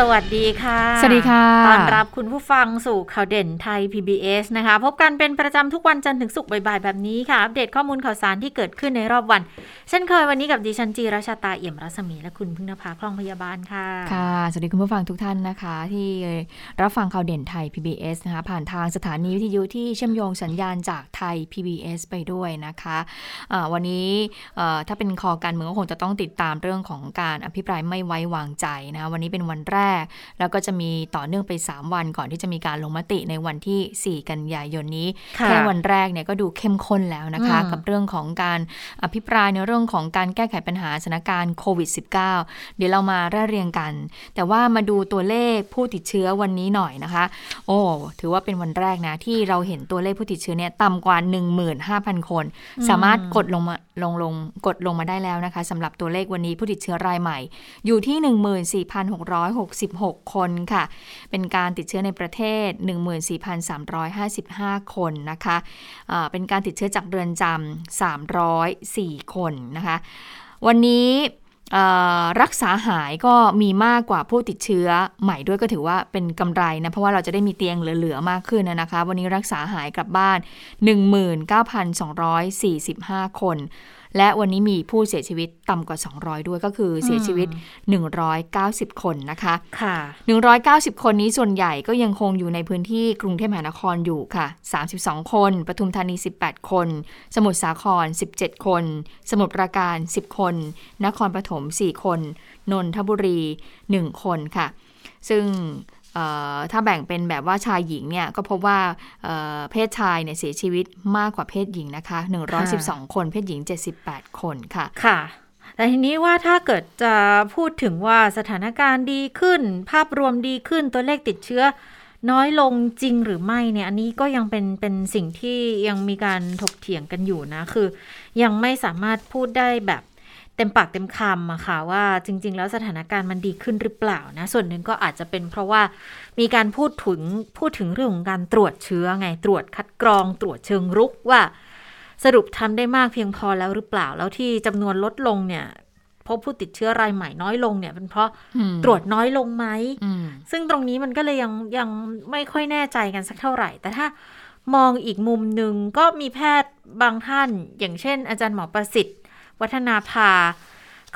สวัสดีค่ะ สวัสดีค่ะ ต้อนรับคุณผู้ฟังสู่ข่าวเด่นไทย PBS นะคะ พบกันเป็นประจำทุกวันจันทร์ถึงศุกร์บ่ายๆแบบนี้ค่ะ อัปเดตข้อมูลข่าวสารที่เกิดขึ้นในรอบวัน เช่นเคยวันนี้กับดิฉันจีราชาตาเอี่ยมรัศมีและคุณพึ่งนภาคล่องพยาบาลค่ะ ค่ะ สวัสดีคุณผู้ฟังทุกท่านนะคะ ที่รับฟังข่าวเด่นไทย PBS นะคะ ผ่านทางสถานีวิทยุที่เชื่อมโยงสัญญาณจากไทย PBS ไปด้วยนะคะะวันนี้ถ้าเป็นคอการเมืองก็คงจะต้องติดตามเรื่องของการอภิปรายไม่ไว้วางใจนะคะวันนี้เป็นวันแรก แล้วก็จะมีต่อเนื่องไป 3 วันก่อนที่จะมีการลงมติในวันที่ 4 กันยายนนี้ แค่วันแรกเนี่ยก็ดูเข้มข้นแล้วนะคะ กับเรื่องของการอภิปรายในเรื่องของการแก้ไขปัญหาสถานการณ์โควิด -19 เดี๋ยวเรามาเรียงกัน แต่ว่ามาดูตัวเลขผู้ติดเชื้อวันนี้หน่อยนะคะ โอ้ถือว่าเป็นวันแรกนะที่เราเห็นตัวเลขผู้ติดเชื้อเนี่ยต่ำกว่า 15,000 คน สามารถกดลงมาลงลงกดลงมาได้แล้วนะคะสำหรับตัวเลขวันนี้ผู้ติดเชื้อรายใหม่ อยู่ที่16คนค่ะ เป็นการติดเชื้อในประเทศ 14,355 คนนะคะะเป็นการติดเชื้อจากเรือนจำ304 คนนะคะ วันนี้รักษาหายก็มีมากกว่าผู้ติดเชื้อใหม่ด้วยก็ถือว่าเป็นกำไรนะ เพราะว่าเราจะได้มีเตียงเหลือ ๆ มากขึ้นนะคะ วันนี้รักษาหายกลับบ้าน 19,245 คน และวันนี้มีผู้เสียชีวิตต่ำกว่า 200 ด้วยก็คือเสียชีวิต 190 คนนะคะค่ะ 190 คนนี้ส่วนใหญ่ก็ยังคงอยู่ในพื้นที่กรุงเทพมหานครอยู่ค่ะ 32 คน ปทุมธานี 18 คน สมุทรสาคร 17 คน สมุทรปราการ 10 คน นครปฐม 4 คน นนทบุรี 1 คนค่ะ ซึ่ง ถ้าแบ่งเป็นแบบว่าชายหญิงเนี่ยก็พบว่าเพศชายเนี่ยเสียชีวิตมากกว่าเพศหญิงนะคะ 112 คนเพศหญิง 78 คนค่ะค่ะ แต่ทีนี้ว่าถ้าเกิดจะพูดถึงว่าสถานการณ์ดีขึ้น ภาพรวมดีขึ้นตัวเลขติดเชื้อน้อยลงจริงหรือไม่เนี่ย อันนี้ก็ยังเป็นเป็นสิ่งที่ยังมีการถกเถียงกันอยู่นะ คือ ยังไม่สามารถพูดได้แบบ เต็มปากเต็มคำอะค่ะว่าจริง ๆ แล้วสถานการณ์มันดีขึ้นหรือเปล่านะ ส่วนหนึ่งก็อาจจะเป็นเพราะว่ามีการพูดถึงพูดถึงเรื่องของการตรวจเชื้อไงตรวจคัดกรอง ตรวจเชิงรุกว่า สรุปทำได้มากเพียงพอแล้วหรือเปล่าแล้วที่จำนวนลดลงเนี่ยพบผู้ติดเชื้อรายใหม่น้อยลงเนี่ยเป็นเพราะตรวจน้อยลงไหมซึ่งตรงนี้มันก็เลยยังยังไม่ค่อยแน่ใจกันสักเท่าไหร่ แต่ถ้ามองอีกมุมหนึ่งก็มีแพทย์บางท่าน อย่างเช่น อาจารย์หมอประสิทธิ์ วัฒนาภา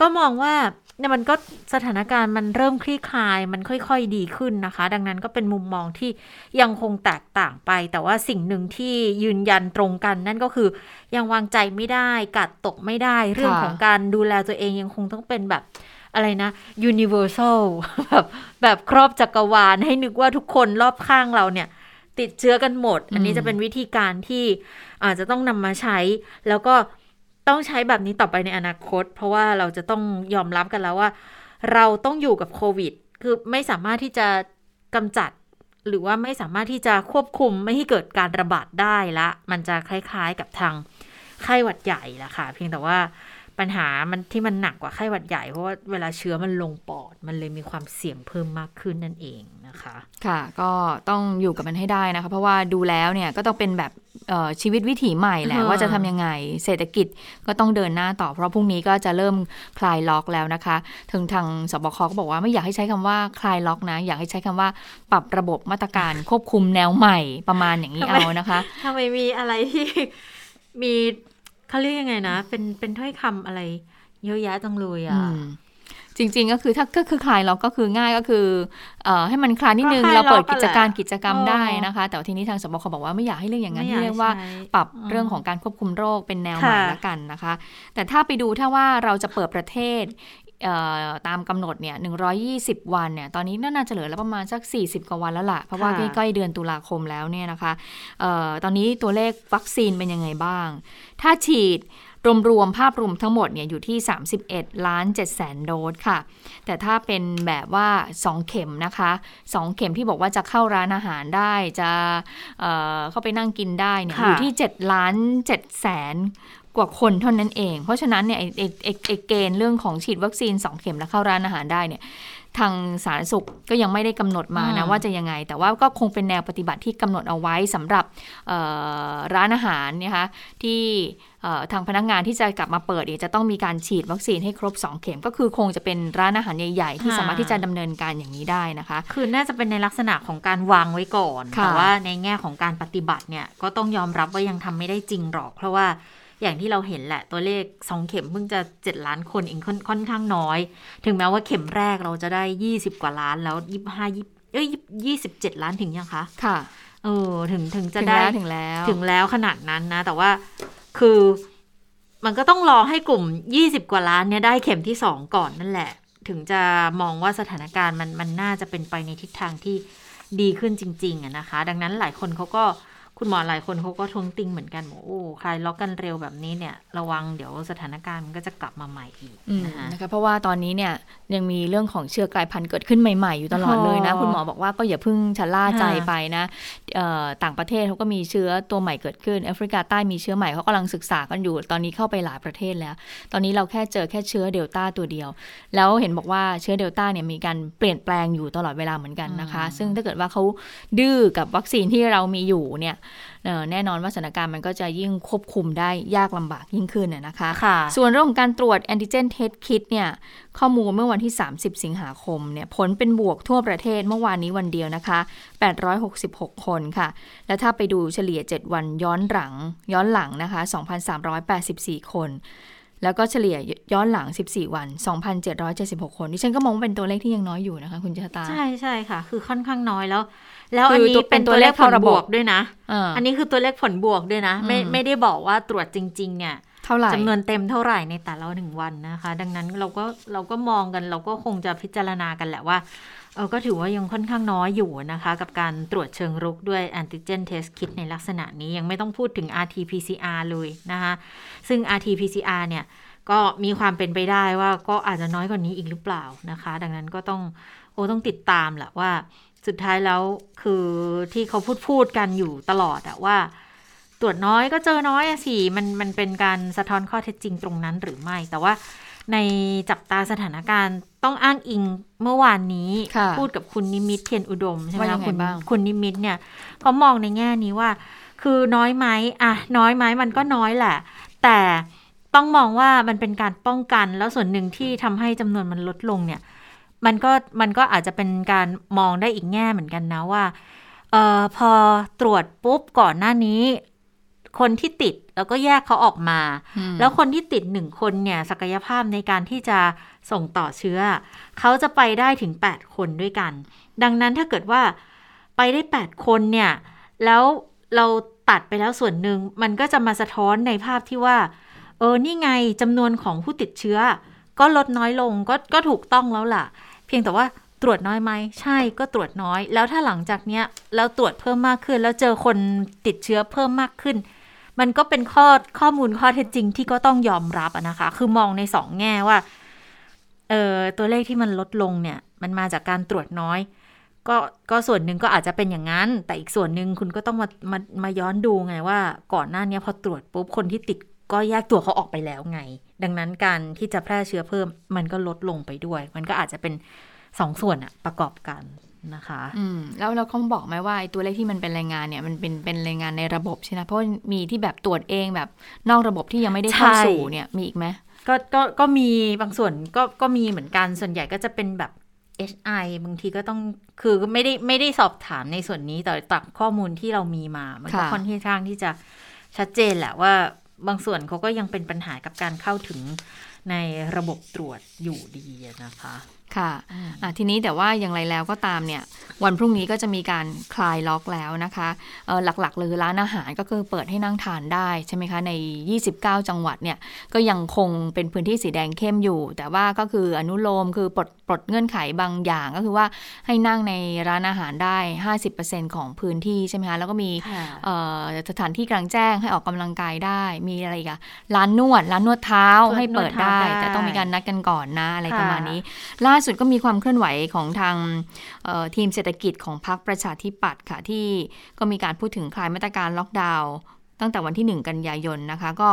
ก็มองว่าเนี่ยมันก็สถานการณ์มันเริ่มคลี่คลาย มันค่อยๆดีขึ้นนะคะ ดังนั้นก็เป็นมุมมองที่ยังคงแตกต่างไป แต่ว่าสิ่งหนึ่งที่ยืนยันตรงกัน นั่นก็คือยังวางใจไม่ได้กัดตกไม่ได้ เรื่องของการดูแลตัวเองยังคงต้องเป็นแบบอะไรนะ universal แบบแบบครอบจักรวาลให้นึกว่าทุกคนรอบข้างเราเนี่ยติดเชื้อกันหมด อันนี้จะเป็นวิธีการที่อาจจะต้องนำมาใช้แล้วก็ ต้องใช้แบบนี้ต่อไปในอนาคต เพราะว่าเราจะต้องยอมรับกันแล้วว่า เราต้องอยู่กับโควิด คือไม่สามารถที่จะกำจัด หรือว่าไม่สามารถที่จะควบคุมไม่ให้เกิดการระบาดได้ละ มันจะคล้ายๆกับทางไข้หวัดใหญ่ละค่ะ เพียงแต่ว่า ปัญหามันที่มันหนักกว่าไข้หวัดใหญ่ เพราะว่าเวลาเชื้อมันลงปอด มันเลยมีความเสี่ยงเพิ่มมากขึ้นนั่นเองนะคะ ค่ะ ก็ต้องอยู่กับมันให้ได้นะคะ เพราะว่าดูแล้วเนี่ยก็ต้องเป็นแบบชีวิตวิถีใหม่แหละว่าจะทำยังไง เศรษฐกิจก็ต้องเดินหน้าต่อ เพราะพรุ่งนี้ก็จะเริ่มคลายล็อกแล้วนะคะถึงทางสบคก็บอกว่าไม่อยากให้ใช้คำว่าคลายล็อกนะ อยากให้ใช้คำว่าปรับระบบมาตรการควบคุมแนวใหม่ประมาณอย่างนี้เอานะคะทำไมมีอะไรที่มี เขาเรียกยังไงนะ เป็นเป็นถ้อยคำอะไร เยอะแยะจังเลยอะจริง ๆ ก็คือถ้าก็คือคลายล็อกก็คือง่ายก็คืออให้มันคลายนิดนึงเราเปิดกิจการกิจกรรมได้นะคะ แต่ทีนี้ทางสบคบอกว่าไม่อยากให้เรื่องอย่างนั้นที่เรียกว่าปรับเรื่องของการควบคุมโรคเป็นแนวใหม่ละกันนะคะ แต่ถ้าไปดูถ้าว่าเราจะเปิดประเทศ ตามกำหนดเนี่ย120 วันเนี่ย ตอนนี้น่าจะเหลือแล้วประมาณสัก 40 กว่าวันแล้วล่ะ เพราะว่าใกล้ๆเดือนตุลาคมแล้วเนี่ยนะคะออตอนนี้ตัวเลขวัคซีนเป็นยังไงบ้าง ถ้าฉีดรวมๆภาพรวมทั้งหมดเนี่ยอยู่ที่ 31 ล้าน7แสนโดสค่ะ แต่ถ้าเป็นแบบว่า 2 เข็มนะคะ 2 เข็มที่บอกว่าจะเข้าร้านอาหารได้จะเเข้าไปนั่งกินได้เนี่ยอยู่ที่ 7 ล้าน7แสน กว่าคนเท่านั้นเอง เพราะฉะนั้นเนี่ยไอ้ไอ้ไอ้เกณฑ์เรื่องของฉีดวัคซีน 2 เข็มแล้วเข้าร้านอาหารได้เนี่ยทางสาธารณสุขก็ยังไม่ได้กำหนดมานะอืมว่าจะยังไง แต่ว่าก็คงเป็นแนวปฏิบัติที่กำหนดเอาไว้สำหรับเอ่อร้านอาหารเนยคะที่เอ่อทางพนักงานที่จะกลับมาเปิดเนี่ยจะต้องมีการฉีดวัคซีนให้ครบ 2 เข็ม ก็คือคงจะเป็นร้านอาหารใหญ่ๆ ที่ค่ะสามารถที่จะดำเนินการอย่างนี้ได้นะคะ คือน่าจะเป็นในลักษณะของการวางไว้ก่อนค่ะแต่ว่าในแง่ของการปฏิบัติเนี่ยก็ต้องยอมรับว่ายังทำไม่ได้จริงหรอก เพราะว่า อย่างที่เราเห็นแหละตัวเลข 2 เข็มเพิ่งจะ 7 ล้านคนเองค่อนค่อนข้างน้อย ถึงแม้ว่าเข็มแรกเราจะได้ 20 กว่าล้านแล้ว 25 20เอ้ย27 ล้านถึงยังคะ ค่ะ เออถึงถึงจะถึงได้แล้วถึงแล้ว ถึงแล้วขนาดนั้นนะ แต่ว่าคือมันก็ต้องรอให้กลุ่ม 20 กว่าล้านเนี่ยได้เข็มที่ 2 ก่อนนั่นแหละ ถึงจะมองว่าสถานการณ์มันมันน่าจะเป็นไปในทิศทางที่ดีขึ้นจริงๆอะนะคะ ดังนั้นหลายคนเขาก็ คุณหมอหลายคนเขาก็ทวงติงเหมือนกันบอกโอ้ใครล็อกกันเร็วแบบนี้เนี่ย ระวังเดี๋ยวสถานการณ์มันก็จะกลับมาใหม่อีกอืมนะคะนะคะเพราะว่าตอนนี้เนี่ยยังมีเรื่องของเชื้อกลายพันธุ์เกิดขึ้นใหม่ ๆ อยู่ตลอดเลยนะอ๋อคุณหมอบอกว่าก็อย่าเพิ่งชะล่าใจค่ะไปนะเอ่อต่างประเทศเขาก็มีเชื้อตัวใหม่เกิดขึ้นแอฟริกาใต้มีเชื้อใหม่เขากำลังศึกษากันอยู่ ตอนนี้เข้าไปหลายประเทศแล้ว ตอนนี้เราแค่เจอแค่เชื้อเดลต้าตัวเดียว แล้วเห็นบอกว่าเชื้อเดลต้าเนี่ยมีการเปลี่ยนแปลงอยู่ตลอดเวลาเหมือนกันนะคะ ซึ่งถ้าเกิดว่าเขาดื้อกับวัคซีนที่เรามีอยู่เนี่ยเอ่อแน่นอนว่าสถานการณ์มันก็จะยิ่งควบคุมได้ยากลำบากยิ่งขึ้นน่ะนะคะค่ะส่วนเรื่องของการตรวจ antigen test kit เนี่ยข้อมูลเมื่อวันที่ 30 สิงหาคมเนี่ยผลเป็นบวกทั่วประเทศเมื่อวานนี้วันเดียวนะคะ 866 คนค่ะ แล้วถ้าไปดูเฉลี่ย 7 วันย้อนหลัง ย้อนหลังนะคะ 2,384 คน แล้วก็เฉลี่ยย้อนหลัง 14 วัน 2,776 คน ดิฉันก็มองว่าเป็นตัวเลขที่ยังน้อยอยู่นะคะ คุณเจษตา ใช่ใช่ค่ะ คือค่อนข้างน้อยแล้ว แล้วคืออันนี้ตัวเป็เป็นนตัวเลขผตัวลเลขเข้าระบบบวกด้วยนะเอออันนี้คือตัวเลขผลบวกด้วยนะ ไม่อืมไม่ได้บอกว่าตรวจจริง ๆ เนี่ยเท่าไหร่จำนวนเต็มเท่าไหร่ในแต่ละหนึ่งวันนะคะ ดังนั้นเราก็เราก็มองกันเราก็คงจะพิจารณากันแหละว่าเออก็ถือว่ายังค่อนข้างน้อยอยู่นะคะ กับการตรวจเชิงรุกด้วย antigen test kit ในลักษณะนี้ยังไม่ต้องพูดถึง rt-pcr เลยนะคะซึ่ง rt-pcr เนี่ยก็มีความเป็นไปได้ว่าก็อาจจะน้อยกว่านี้อีกหรือเปล่านะคะ ดังนั้นก็ต้องโอ้ต้องติดตามแหละว่า สุดท้ายแล้วคือที่เขาพูดพูดกันอยู่ตลอดอะว่า ตรวจน้อยก็เจอน้อยอะสิมันมันเป็นการสะท้อนข้อเท็จจริงตรงนั้นหรือไม่ แต่ว่าในจับตาสถานการณ์ต้องอ้างอิงเมื่อวานนี้ค่ะพูดกับคุณนิมิตเทียนอุดมใช่ไหมว่ายัคะงไงคุณบ้างคุณนิมิตเนี่ยเขามองในแง่นี้ว่า คือน้อยไหมอะน้อยไหมมันก็น้อยแหละ แต่ต้องมองว่ามันเป็นการป้องกันแล้วส่วนหนึ่งที่ทำให้จำนวนมันลดลงเนี่ย มันก็มันก็อาจจะเป็นการมองได้อีกแง่เหมือนกันนะว่าเออพอตรวจปุ๊บก่อนหน้านี้ คนที่ติดแล้วก็แยกเขาออกมาอืมแล้วคนที่ติดหนึ่งคนเนี่ยศักยภาพในการที่จะส่งต่อเชื้อ เขาจะไปได้ถึง 8 คนด้วยกัน ดังนั้นถ้าเกิดว่าไปได้ 8 คนเนี่ย แล้วเราตัดไปแล้วส่วนหนึ่ง มันก็จะมาสะท้อนในภาพที่ว่า เออ นี่ไงจำนวนของผู้ติดเชื้อ ก็ลดน้อยลงก็ก็ถูกต้องแล้วล่ะ เพียงแต่ว่าตรวจน้อยไหมใช่ก็ตรวจน้อย แล้วถ้าหลังจากเนี้ยแล้วตรวจเพิ่มมากขึ้น แล้วเจอคนติดเชื้อเพิ่มมากขึ้น มันก็เป็นข้อข้อมูลข้อเท็จจริงที่ก็ต้องยอมรับอะนะคะ คือมองในสองแง่ว่าเออตัวเลขที่มันลดลงเนี่ย มันมาจากการตรวจน้อย ก็ก็ส่วนหนึ่งก็อาจจะเป็นอย่างนั้น แต่อีกส่วนหนึ่งคุณก็ต้องมามามาย้อนดูไงว่า ก่อนหน้านี้พอตรวจปุ๊บคนที่ติด ก็แยกตัวเขาออกไปแล้วไง ดังนั้นการที่จะแพร่เชื้อเพิ่มมันก็ลดลงไปด้วย มันก็อาจจะเป็นสองส่วนอะประกอบกันนะคะอืมแล้วเราเขาบอกไหมว่าไอ้ตัวเลขที่มันเป็นรายงานเนี่ยมันเป็นเป็นรายงานในระบบใช่ไหมเพราะมีที่แบบตรวจเองแบบนอกระบบที่ยังไม่ได้เข้าใช่สู่เนี่ยมีอีกไหมก็ก็ก็มีบางส่วนก็ก็มีเหมือนกันส่วนใหญ่ก็จะเป็นแบบ HI บางทีก็ต้องคือไม่ได้ไม่ได้สอบถามในส่วนนี้แต่จากข้อมูลที่เรามีมา มันก็ค่ะค่อนข้างที่จะชัดเจนแหละว่า บางส่วนเขาก็ยังเป็นปัญหากับการเข้าถึงในระบบตรวจอยู่ดีอะนะคะ ค่ะอะทีนี้แต่ว่าอย่างไรแล้วก็ตามเนี่ย วันพรุ่งนี้ก็จะมีการคลายล็อกแล้วนะคะเอ่อหลักๆเลยร้านอาหารก็คือเปิดให้นั่งทานได้ใช่ไหมคะใน 29 จังหวัดเนี่ยก็ยังคงเป็นพื้นที่สีแดงเข้มอยู่ แต่ว่าก็คืออนุโลมคือปลด ปลดเงื่อนไขบางอย่างก็คือว่าให้นั่งในร้านอาหารได้ 50%ของพื้นที่ใช่ไหมคะแล้วก็มีเอ่อสถานที่กลางแจ้งให้ออกกำลังกายได้ มีอะไรอีกอะร้านนวด ร้านนวดเท้านวดให้เปิดได้นวดเท้าได้ แต่ต้องมีการนัดกันก่อนนะอะไรค่ะประมาณนี้ ล่าสุดก็มีความเคลื่อนไหวของทางเอ่อทีมเศรษฐกิจของพรรคประชาธิปัตย์ค่ะที่ก็มีการพูดถึงคลายมาตรการล็อกดาวน์ตั้งแต่วันที่ 1 กันยายนนะคะ ก็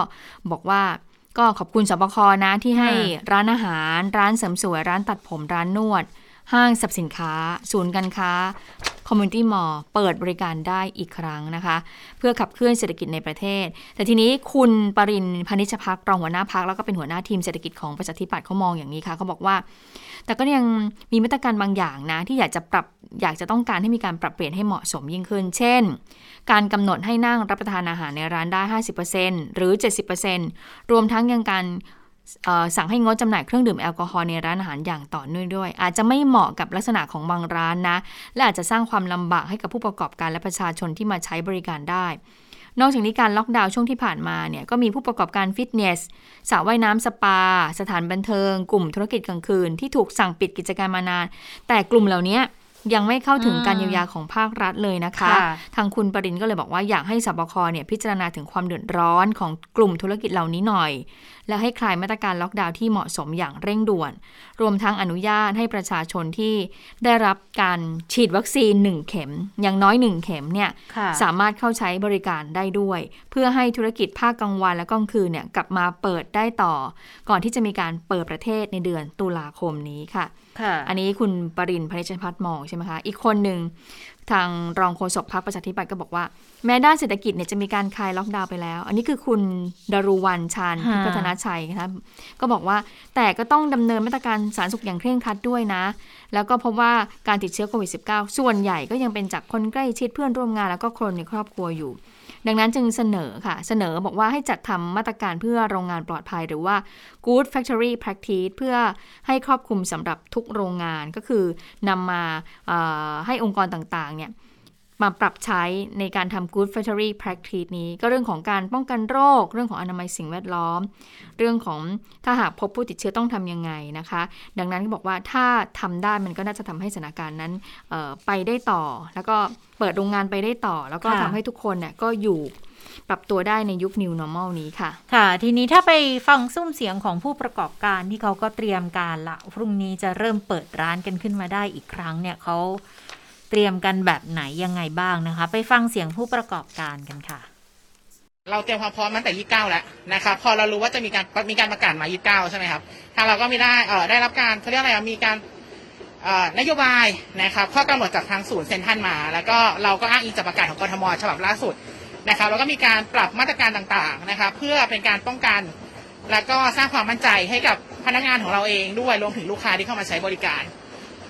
บอกว่า ก็ขอบคุณสบคนะที่ให้ร้านอาหาร ร้านเสริมสวย ร้านตัดผมร้านนวด ห้างสรรพสินค้า ศูนย์การค้า community mall เปิดบริการได้อีกครั้งนะคะ เพื่อขับเคลื่อนเศรษฐกิจในประเทศ แต่ทีนี้คุณปริญญ์ พานิชภักดิ์ รองหัวหน้าพรรคแล้วก็เป็นหัวหน้าทีมเศรษฐกิจของประชาธิปัตย์เขามองอย่างนี้ค่ะเขาบอกว่า แต่ก็ยังมีมาตรการบางอย่างนะ ที่อยากจะปรับอยากจะต้องการให้มีการปรับเปลี่ยนให้เหมาะสมยิ่งขึ้น เช่น การกำหนดให้นั่งรับประทานอาหารในร้านได้ 50%หรือ 70%รวมทั้งยังการสั่งให้งดจำหน่ายเครื่องดื่มแอลกอฮอล์ในร้านอาหารอย่างต่อเนื่องด้วย อาจจะไม่เหมาะกับลักษณะของบางร้านนะ และอาจจะสร้างความลำบากให้กับผู้ประกอบการและประชาชนที่มาใช้บริการได้ นอกจากนี้การล็อกดาวน์ช่วงที่ผ่านมาเนี่ยก็มีผู้ประกอบการฟิตเนสสระว่ายน้ำสปา สถานบันเทิง กลุ่มธุรกิจกลางคืน ที่ถูกสั่งปิดกิจการมานาน แต่กลุ่มเหล่านี้ ยังไม่เข้าถึงการเยียวยาของภาครัฐเลยนะคะ ทางคุณปรินก็เลยบอกว่าอยากให้สบคเนี่ยพิจารณาถึงความเดือดร้อนของกลุ่มธุรกิจเหล่านี้หน่อยและให้คลายมาตรการล็อกดาวน์ที่เหมาะสมอย่างเร่งด่วน รวมทั้งอนุญาตให้ประชาชนที่ได้รับการฉีดวัคซีน 1 เข็ม อย่างน้อย 1 เข็มเนี่ยสามารถเข้าใช้บริการได้ด้วย เพื่อให้ธุรกิจภาคกลางวันและกลางคืนเนี่ยกลับมาเปิดได้ต่อ ก่อนที่จะมีการเปิดประเทศในเดือนตุลาคมนี้ค่ะ อันนี้คุณปรินพนิชพัฒน์มองใช่ไหมคะ อีกคนหนึ่ง ทางรองโฆษกพรรคประชาธิปัตย์ก็บอกว่า แม้ด้านเศรษฐกิจเนี่ยจะมีการคลายล็อกดาวน์ไปแล้ว อันนี้คือคุณดารุวันชาญพัฒนาชัยนะคะก็บอกว่าแต่ก็ต้องดำเนินมาตรการสาธารณสุขอย่างเคร่งครัดด้วยนะ แล้วก็พบว่าการติดเชื้อโควิด -19 ส่วนใหญ่ก็ยังเป็นจากคนใกล้ชิดเพื่อนร่วมงานแล้วก็คนในครอบครัวอยู่ ดังนั้นจึงเสนอค่ะ เสนอบอกว่าให้จัดทำมาตรการเพื่อโรงงานปลอดภัยหรือว่า good factory practice เพื่อให้ครอบคลุมสำหรับทุกโรงงานก็คือนำมาให้องค์กรต่างๆเนี่ย มาปรับใช้ในการทำ good factory practice นี้ ก็เรื่องของการป้องกันโรค เรื่องของอนามัยสิ่งแวดล้อม เรื่องของถ้าหากพบผู้ติดเชื้อต้องทำยังไงนะคะ ดังนั้นก็บอกว่าถ้าทำได้มันก็น่าจะทำให้สถานการณ์นั้นไปได้ต่อ แล้วก็เปิดโรงงานไปได้ต่อ แล้วก็ทำให้ทุกคนเนี่ยก็อยู่ปรับตัวได้ในยุค New Normal นี้ค่ะ ค่ะ ทีนี้ถ้าไปฟังซุ้มเสียงของผู้ประกอบการที่เขาก็เตรียมการละ พรุ่งนี้จะเริ่มเปิดร้านกันขึ้นมาได้อีกครั้งเนี่ยเขา เตรียมกันแบบไหนยังไงบ้างนะคะ ไปฟังเสียงผู้ประกอบการกันค่ะ เราเตรียมความพร้อมตั้งแต่ยี่สิบเก้าแล้วนะครับ พอเรารู้ว่าจะมีการมีการประกาศมายี่สิบเก้าใช่ไหมครับ ทางเราก็มีได้เอ่อได้รับการเขาเรียกอะไรมีการนโยบายนะครับข้อกำหนดจากทางศูนย์เซ็นทันมา แล้วก็เราก็อ้างอิงจากประกาศของกทมฉบับล่าสุดนะครับแล้วก็มีการปรับมาตรการต่างๆนะครับเพื่อเป็นการป้องกัน และก็สร้างความมั่นใจให้กับพนักงานของเราเองด้วยรวมถึงลูกค้าที่เข้ามาใช้บริการ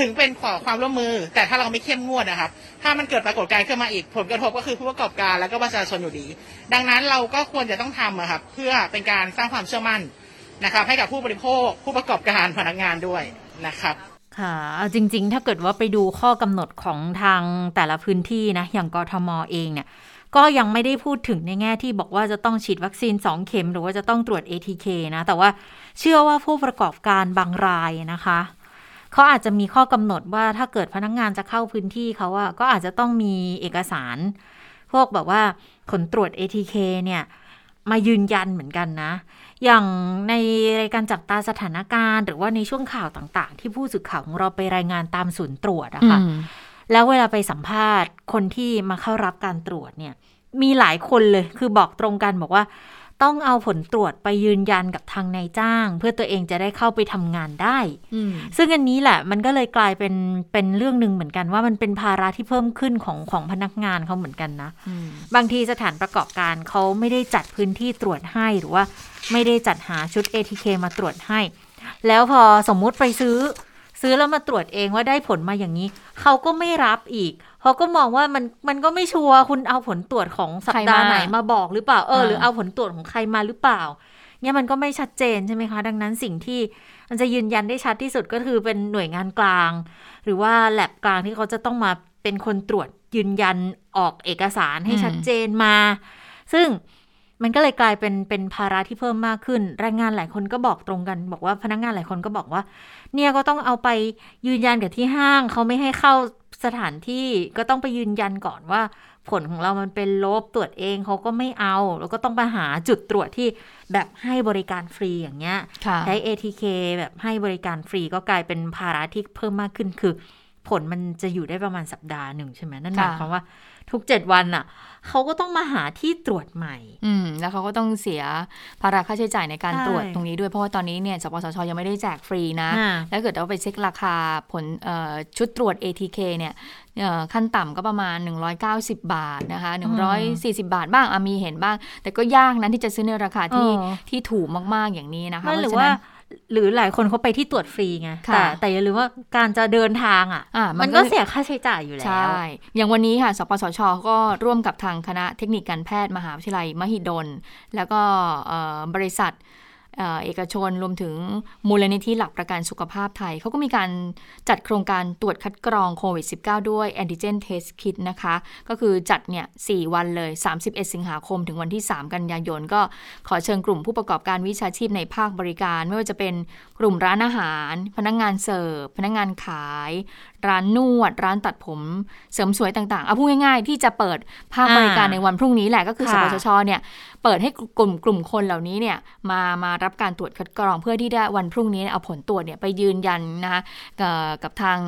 ถึงเป็นขอความร่วมมือ แต่ถ้าเราไม่เข้มงวดนะครับ ถ้ามันเกิดปรากฏการณ์ขึ้นมาอีก ผลกระทบก็คือผู้ประกอบการแล้วก็ประชาชนอยู่ดี ดังนั้นเราก็ควรจะต้องทำอะครับ เพื่อเป็นการสร้างความเชื่อมั่นนะครับ ให้กับผู้บริโภค ผู้ประกอบการพนักงานด้วยนะครับค่ะจริง ๆ ถ้าเกิดว่าไปดูข้อกำหนดของทางแต่ละพื้นที่นะ อย่างกทมเองเนี่ย ก็ยังไม่ได้พูดถึงในแง่ที่บอกว่าจะต้องฉีดวัคซีน 2 เข็ม หรือว่าจะต้องตรวจ ATK นะ แต่ว่าเชื่อว่าผู้ประกอบการบางรายนะคะ เขาอาจจะมีข้อกำหนดว่าถ้าเกิดพนักงงานจะเข้าพื้นที่เขาอะก็อาจจะต้องมีเอกสาร พวกแบบว่าผลตรวจ ATK เนี่ย มายืนยันเหมือนกันนะ อย่างในรายการจับตาสถานการณ์ หรือว่าในช่วงข่าวต่างๆ ที่ผู้สื่อข่าวของเราไปรายงานตามศูนย์ตรวจอะคะ่ะแล้วเวลาไปสัมภาษณ์คนที่มาเข้ารับการตรวจเนี่ย มีหลายคนเลยคือบอกตรงกันบอกว่า ต้องเอาผลตรวจไปยืนยันกับทางนายจ้าง เพื่อตัวเองจะได้เข้าไปทำงานได้ซึ่งอันนี้แหละมันก็เลยกลายเป็นเป็นเรื่องหนึ่งเหมือนกันว่ามันเป็นภาระที่เพิ่มขึ้นของของพนักงานเขาเหมือนกันนะบางทีสถานประกอบการเขาไม่ได้จัดพื้นที่ตรวจให้หรือว่า ไม่ได้จัดหาชุด ATK มาตรวจให้ แล้วพอสมมุติไปซื้อ ซื้อแล้วมาตรวจเองว่าได้ผลมาอย่างนี้เขาก็ไม่รับอีก เขาก็มองว่ามันมันก็ไม่ชัวร์คุณเอาผลตรวจของสัปดาห์ไหนมาบอกหรือเปล่าเออหรือเอาผลตรวจของใครมาหรือเปล่าเนี่ยมันก็ไม่ชัดเจนใช่ไหมคะ ดังนั้นสิ่งที่มันจะยืนยันได้ชัดที่สุดก็คือเป็นหน่วยงานกลาง หรือว่าแลบกลางที่เขาจะต้องมาเป็นคนตรวจยืนยันออกเอกสารให้ชัดเจนมา ซึ่งมันก็เลยกลายเป็นเป็นภาระที่เพิ่มมากขึ้น แรงงานหลายคนก็บอกตรงกัน บอกว่าพนักงานหลายคนก็บอกว่า เนี่ยก็ต้องเอาไปยืนยันกับที่ห้างเขาไม่ให้เข้า สถานที่ก็ต้องไปยืนยันก่อนว่า ผลของเรามันเป็นลบตรวจเองเขาก็ไม่เอา แล้วก็ต้องไปหาจุดตรวจที่แบบให้บริการฟรีอย่างเงี้ยค่ะใช้ ATK แบบให้บริการฟรีก็กลายเป็นภาระที่เพิ่มมากขึ้นคือ ผลมันจะอยู่ได้ประมาณสัปดาห์หนึ่งใช่ไหมนั่นหมายค่ะความว่า ทุกเจ็ดวันอะเขาก็ต้องมาหาที่ตรวจใหม่ อืม แล้วเขาก็ต้องเสียภาระค่าใช้จ่ายในการใช่ตรวจตรงนี้ด้วย เพราะว่าตอนนี้เนี่ย สปสช ยังไม่ได้แจกฟรีนะอ่าแล้วเกิดเราไปเช็คราคาผลเอ่อชุดตรวจ ATK เนี่ยเอ่อขั้นต่ำก็ประมาณ 190 บาทนะคะ 140 บาทบ้างอะมีเห็นบ้าง แต่ก็ยากนะที่จะซื้อในราคาที่อ๋อที่ถูกมากๆอย่างนี้นะคะไม่หรือเพะฉะว่านั้น หรือหลายคนเขาไปที่ตรวจฟรีไงค่ะแต่แต่อย่าลืมว่าการจะเดินทางอะอะมันมันก็ก็เสียค่าใช้จ่ายอยู่แล้วใช่อย่างวันนี้ค่ะ สปสช ก็ร่วมกับทางคณะเทคนิคการแพทย์มหาวิทยาลัยมหิดล แล้วก็เอ่อบริษัท เอกชนรวมถึงมูลนิธิหลักประกันสุขภาพไทย เขาก็มีการจัดโครงการตรวจคัดกรองโควิด -19 ด้วย Antigen Test Kit นะคะ ก็คือจัดเนี่ย 4 วันเลย 31 สิงหาคมถึงวันที่ 3 กันยายน ก็ขอเชิญกลุ่มผู้ประกอบการวิชาชีพในภาคบริการ ไม่ว่าจะเป็นกลุ่มร้านอาหาร พนักงานเสิร์ฟ พนักงานขายร้านนวด ร้านตัดผมเสริมสวยต่างๆเอาพูดง่ายๆ ที่จะเปิดภาคบริการอ่าในวันพรุ่งนี้แหละก็คือสค่ะปสชเนี่ยเปิดให้กลุ่มกลุ่มคนเหล่านี้เนี่ยมามารับการตรวจคัดกรองเพื่อที่ได้วันพรุ่งนี้เอาผลตรวจเนี่ยไปยืนยันนะคะกับกับทาง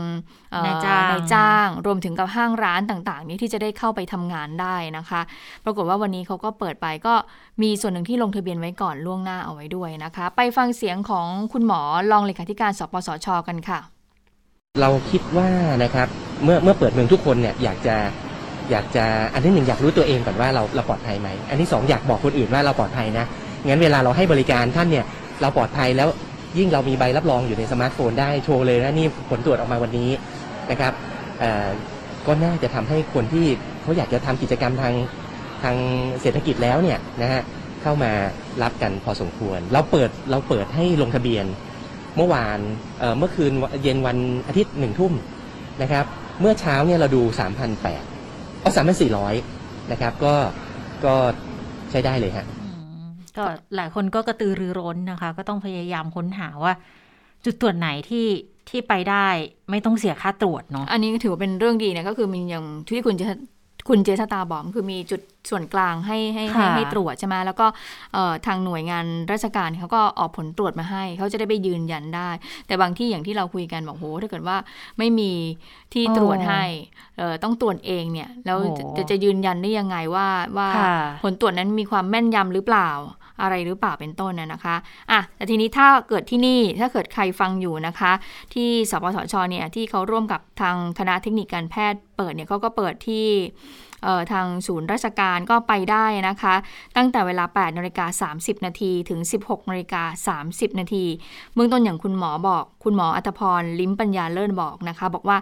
เอ่อนายจ้างนายจ้าง รวมถึงกับห้างร้านต่างๆ นี้ที่จะได้เข้าไปทำงานได้นะคะ ปรากฏว่าวันนี้เขาก็เปิดไปก็มีส่วนหนึ่งที่ลงทะเบียนไว้ก่อนล่วงหน้าเอาไว้ด้วยนะคะ ไปฟังเสียงของคุณหมอรองเลขาธิการสปสชกันค่ะ เราคิดว่านะครับเมื่อเมื่อเปิดเมืองทุกคนเนี่ยอยากจะอยากจะอันที่หนึ่งอยากรู้ตัวเองก่อนว่าเราเราปลอดภัยไหมอันที่สองอยากบอกคนอื่นว่าเราปลอดภัยนะงั้นเวลาเราให้บริการท่านเนี่ยเราปลอดภัยแล้วยิ่งเรามีใบรับรองอยู่ในสมาร์ทโฟนได้โชว์เลยนะนี่ผลตรวจออกมาวันนี้นะครับเออก็น่าจะทำให้คนที่เขาอยากจะทำกิจกรรมทางทางเศรษฐกิจแล้วเนี่ยนะฮะเข้ามารับกันพอสมควร เราเปิดเราเปิดให้ลงทะเบียน เมื่อวานเอ่อเมื่อคืนเย็นวันอาทิตย์หนึ่งทุ่มนะครับ เมื่อเช้าเนี่ยเราดู 3,800เอา3,400 นะครับ ก็ก็ใช้ได้เลยฮะอืมก็หลายคนก็กระตือรือร้นนะคะ ก็ต้องพยายามค้นหาว่า จุดตรวจไหนที่ที่ไปได้ไม่ต้องเสียค่าตรวจเนาะอันนี้ก็ถือว่าเป็นเรื่องดีนะก็คือมีอย่างที่คุณเจ คุณเจษตาบอกคือมีจุดส่วนกลางให้ให้ให้ค่ะให้ตรวจใช่ไหมแล้วก็เอ่อทางหน่วยงานราชการเขาก็ออกผลตรวจมาให้ เขาจะได้ไปยืนยันได้ แต่บางที่อย่างที่เราคุยกันบอกโหถ้าเกิดว่าไม่มีที่ตรวจให้เอ่อต้องตรวจเองเนี่ยแล้วโอ้จะจะจะยืนยันได้ยังไงว่าว่าค่ะผลตรวจนั้นมีความแม่นยำหรือเปล่า อะไรหรือเปล่าเป็นต้นนะนะคะอะแต่ทีนี้ถ้าเกิดที่นี่ถ้าเกิดใครฟังอยู่นะคะ ที่สปสชเนี่ยที่เขาร่วมกับทางคณะเทคนิคการแพทย์เปิดเนี่ยเขาก็เปิดที่ทางศูนย์ราชการก็ไปได้นะคะ ตั้งแต่เวลา 8นาฬิกา30 นาทีถึง 16นาฬิกา30 นาทีเบื้องต้นอย่างคุณหมอบอก คุณหมออัตพร ลิ้มปัญญาเลิศบอกนะคะ บอกว่า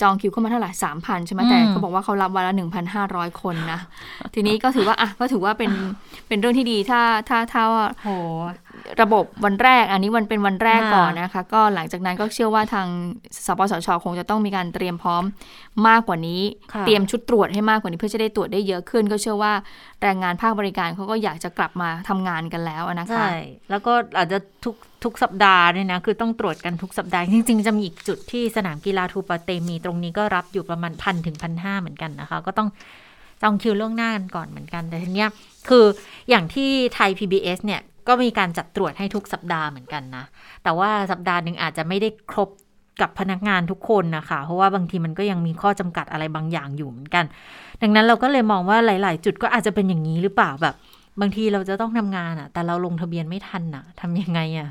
จองคิวเข้ามาเท่าไหร่3,000ใช่ไหมแต่อืมเขาบอกว่าเขารับวันละ1,500คนนะ ทีนี้ก็ถือว่าอะก็ถือว่าเป็นเป็นเรื่องที่ดีถ้าถ้าถ้าโห ระบบวันแรก อันนี้วันเป็นวันแรกค่ะก่อนนะคะ ก็หลังจากนั้นก็เชื่อว่าทางสปสชคงจะต้องมีการเตรียมพร้อมมากกว่านี้ค่ะเตรียมชุดตรวจให้มากกว่านี้เพื่อจะได้ตรวจได้เยอะขึ้น ก็เชื่อว่าแรงงานภาคบริการเขาก็อยากจะกลับมาทำงานกันแล้วนะคะใช่แล้วก็อาจจะทุกทุกสัปดาห์เนี่ยนะคือต้องตรวจกันทุกสัปดาห์ จริง ๆ จะมีอีกจุดที่สนามกีฬาทูปาเตมีตรงนี้ก็รับอยู่ประมาณพันถึงพันห้าเหมือนกันนะคะ ก็ต้องจองคิวล่วงหน้ากันก่อนเหมือนกันแต่ทีเนี้ยคืออย่างที่ไทย PBS เนี่ย ก็มีการจัดตรวจให้ทุกสัปดาห์เหมือนกันนะ แต่ว่าสัปดาห์หนึ่งอาจจะไม่ได้ครบกับพนักงานทุกคนนะคะ เพราะว่าบางทีมันก็ยังมีข้อจำกัดอะไรบางอย่างอยู่เหมือนกัน ดังนั้นเราก็เลยมองว่าหลาย ๆ จุดก็อาจจะเป็นอย่างนี้หรือเปล่าแบบ บางทีเราจะต้องทำงานอะแต่เราลงทะเบียนไม่ทันอะทำยังไงอะ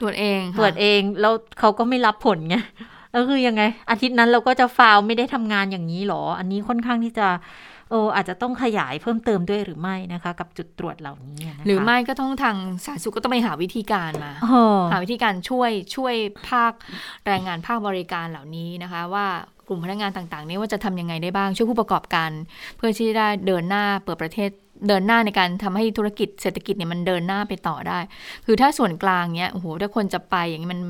ตรวจเองค่ะตรวจเองแล้วเขาก็ไม่รับผลไงแล้วคือยังไง อาทิตย์นั้นเราก็จะฟาวไม่ได้ทำงานอย่างนี้หรอ อันนี้ค่อนข้างที่จะ เอออาจจะต้องขยายเพิ่มเติมด้วยหรือไม่นะคะ กับจุดตรวจเหล่านี้นะคะหรือไม่ก็ต้องทางสาธารณสุขก็ต้องไปหาวิธีการมาเออหาวิธีการช่วยช่วยภาคแรงงานภาคบริการเหล่านี้นะคะว่ากลุ่มพนักงานต่างๆนี้ว่าจะทำยังไงได้บ้างช่วยผู้ประกอบการ เพื่อที่จะได้เดินหน้าเปิดประเทศเดินหน้าในการทำให้ธุรกิจเศรษฐกิจเนี่ยมันเดินหน้าไปต่อได้ คือถ้าส่วนกลางเนี้ยโอ้โหถ้าคนจะไปอย่างนี้มัน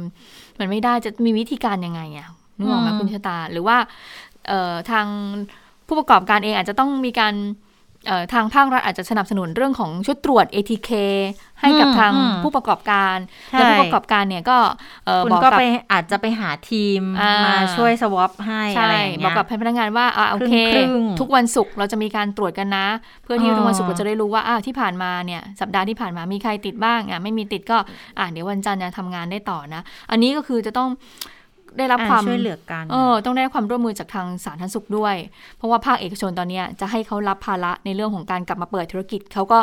มันไม่ได้จะมีวิธีการยังไงอะนึกออกไหมอืมคุณชะตา หรือว่าเอ่อทาง ผู้ประกอบการเองอาจจะต้องมีการเอ่อทางภาครัฐอาจจะสนับสนุนเรื่องของชุดตรวจ ATK ให้กับอืมทางอืมผู้ประกอบการใช่แล้วผู้ประกอบการเนี่ยก็เอ่อคุณบอกก็กับไปอาจจะไปหาทีมอ่ามมาช่วยสวอปให้ใช่อะไรอย่างบเงี้อกยกับพนักงานว่าอ่าโอเคครึ่งๆทุกวันศุกร์เราจะมีการตรวจกันนะ เพื่อที่อ่าทุกวันศุกร์เราจะได้รู้ว่าอ่าที่ผ่านมาเนี่ยสัปดาห์ที่ผ่านมามีใครติดบ้างอะไม่มีติดก็อ่าเดี๋ยววันจันทร์จะทำงานได้ต่อนะ อันนี้ก็คือจะต้อง ได้รับอ่าความช่วยเหลือกันเออต้องได้รับความร่วมมือจากทางสาธารณสุขด้วย เพราะว่าภาคเอกชนตอนเนี้ยจะให้เขารับภาระในเรื่องของการกลับมาเปิดธุรกิจเขาก็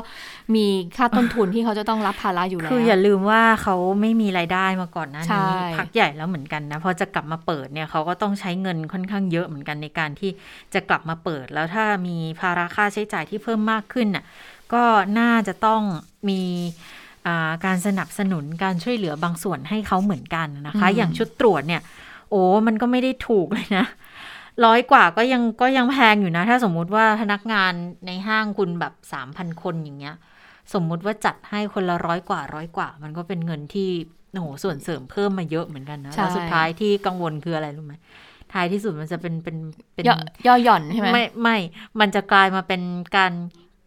มีค่าต้นทุนที่เขาจะต้องรับภาระอยู่แล้วคืออย่าลืมว่าเขาไม่มีรายได้มาก่อนหนะใช่นี้พักใหญ่แล้วเหมือนกันนะพอจะกลับมาเปิดเนี่ยเขาก็ต้องใช้เงินค่อนข้างเยอะเหมือนกันในการที่จะกลับมาเปิด แล้วถ้ามีภาระค่าใช้จ่ายที่เพิ่มมากขึ้นน่ะก็น่าจะต้องมีอ่า การสนับสนุนการช่วยเหลือบางส่วนให้เขาเหมือนกันนะคะ อย่างชุดตรวจเนี่ย โอ้มันก็ไม่ได้ถูกเลยนะร้อยกว่าก็ยังก็ยังแพงอยู่นะ ถ้าสมมุติว่าพนักงานในห้างคุณแบบสามพันคนอย่างเงี้ย สมมุติว่าจัดให้คนละร้อยกว่าร้อยกว่า มันก็เป็นเงินที่โอ้โหส่วนเสริมเพิ่มมาเยอะเหมือนกันนะใช่แล้วสุดท้ายที่กังวลคืออะไรรู้ไหมท้ายที่สุดมันจะเป็นเป็นเป็นย่อย่อหย่อนใช่ไหมไม่ไม่ มันจะกลายมาเป็นการ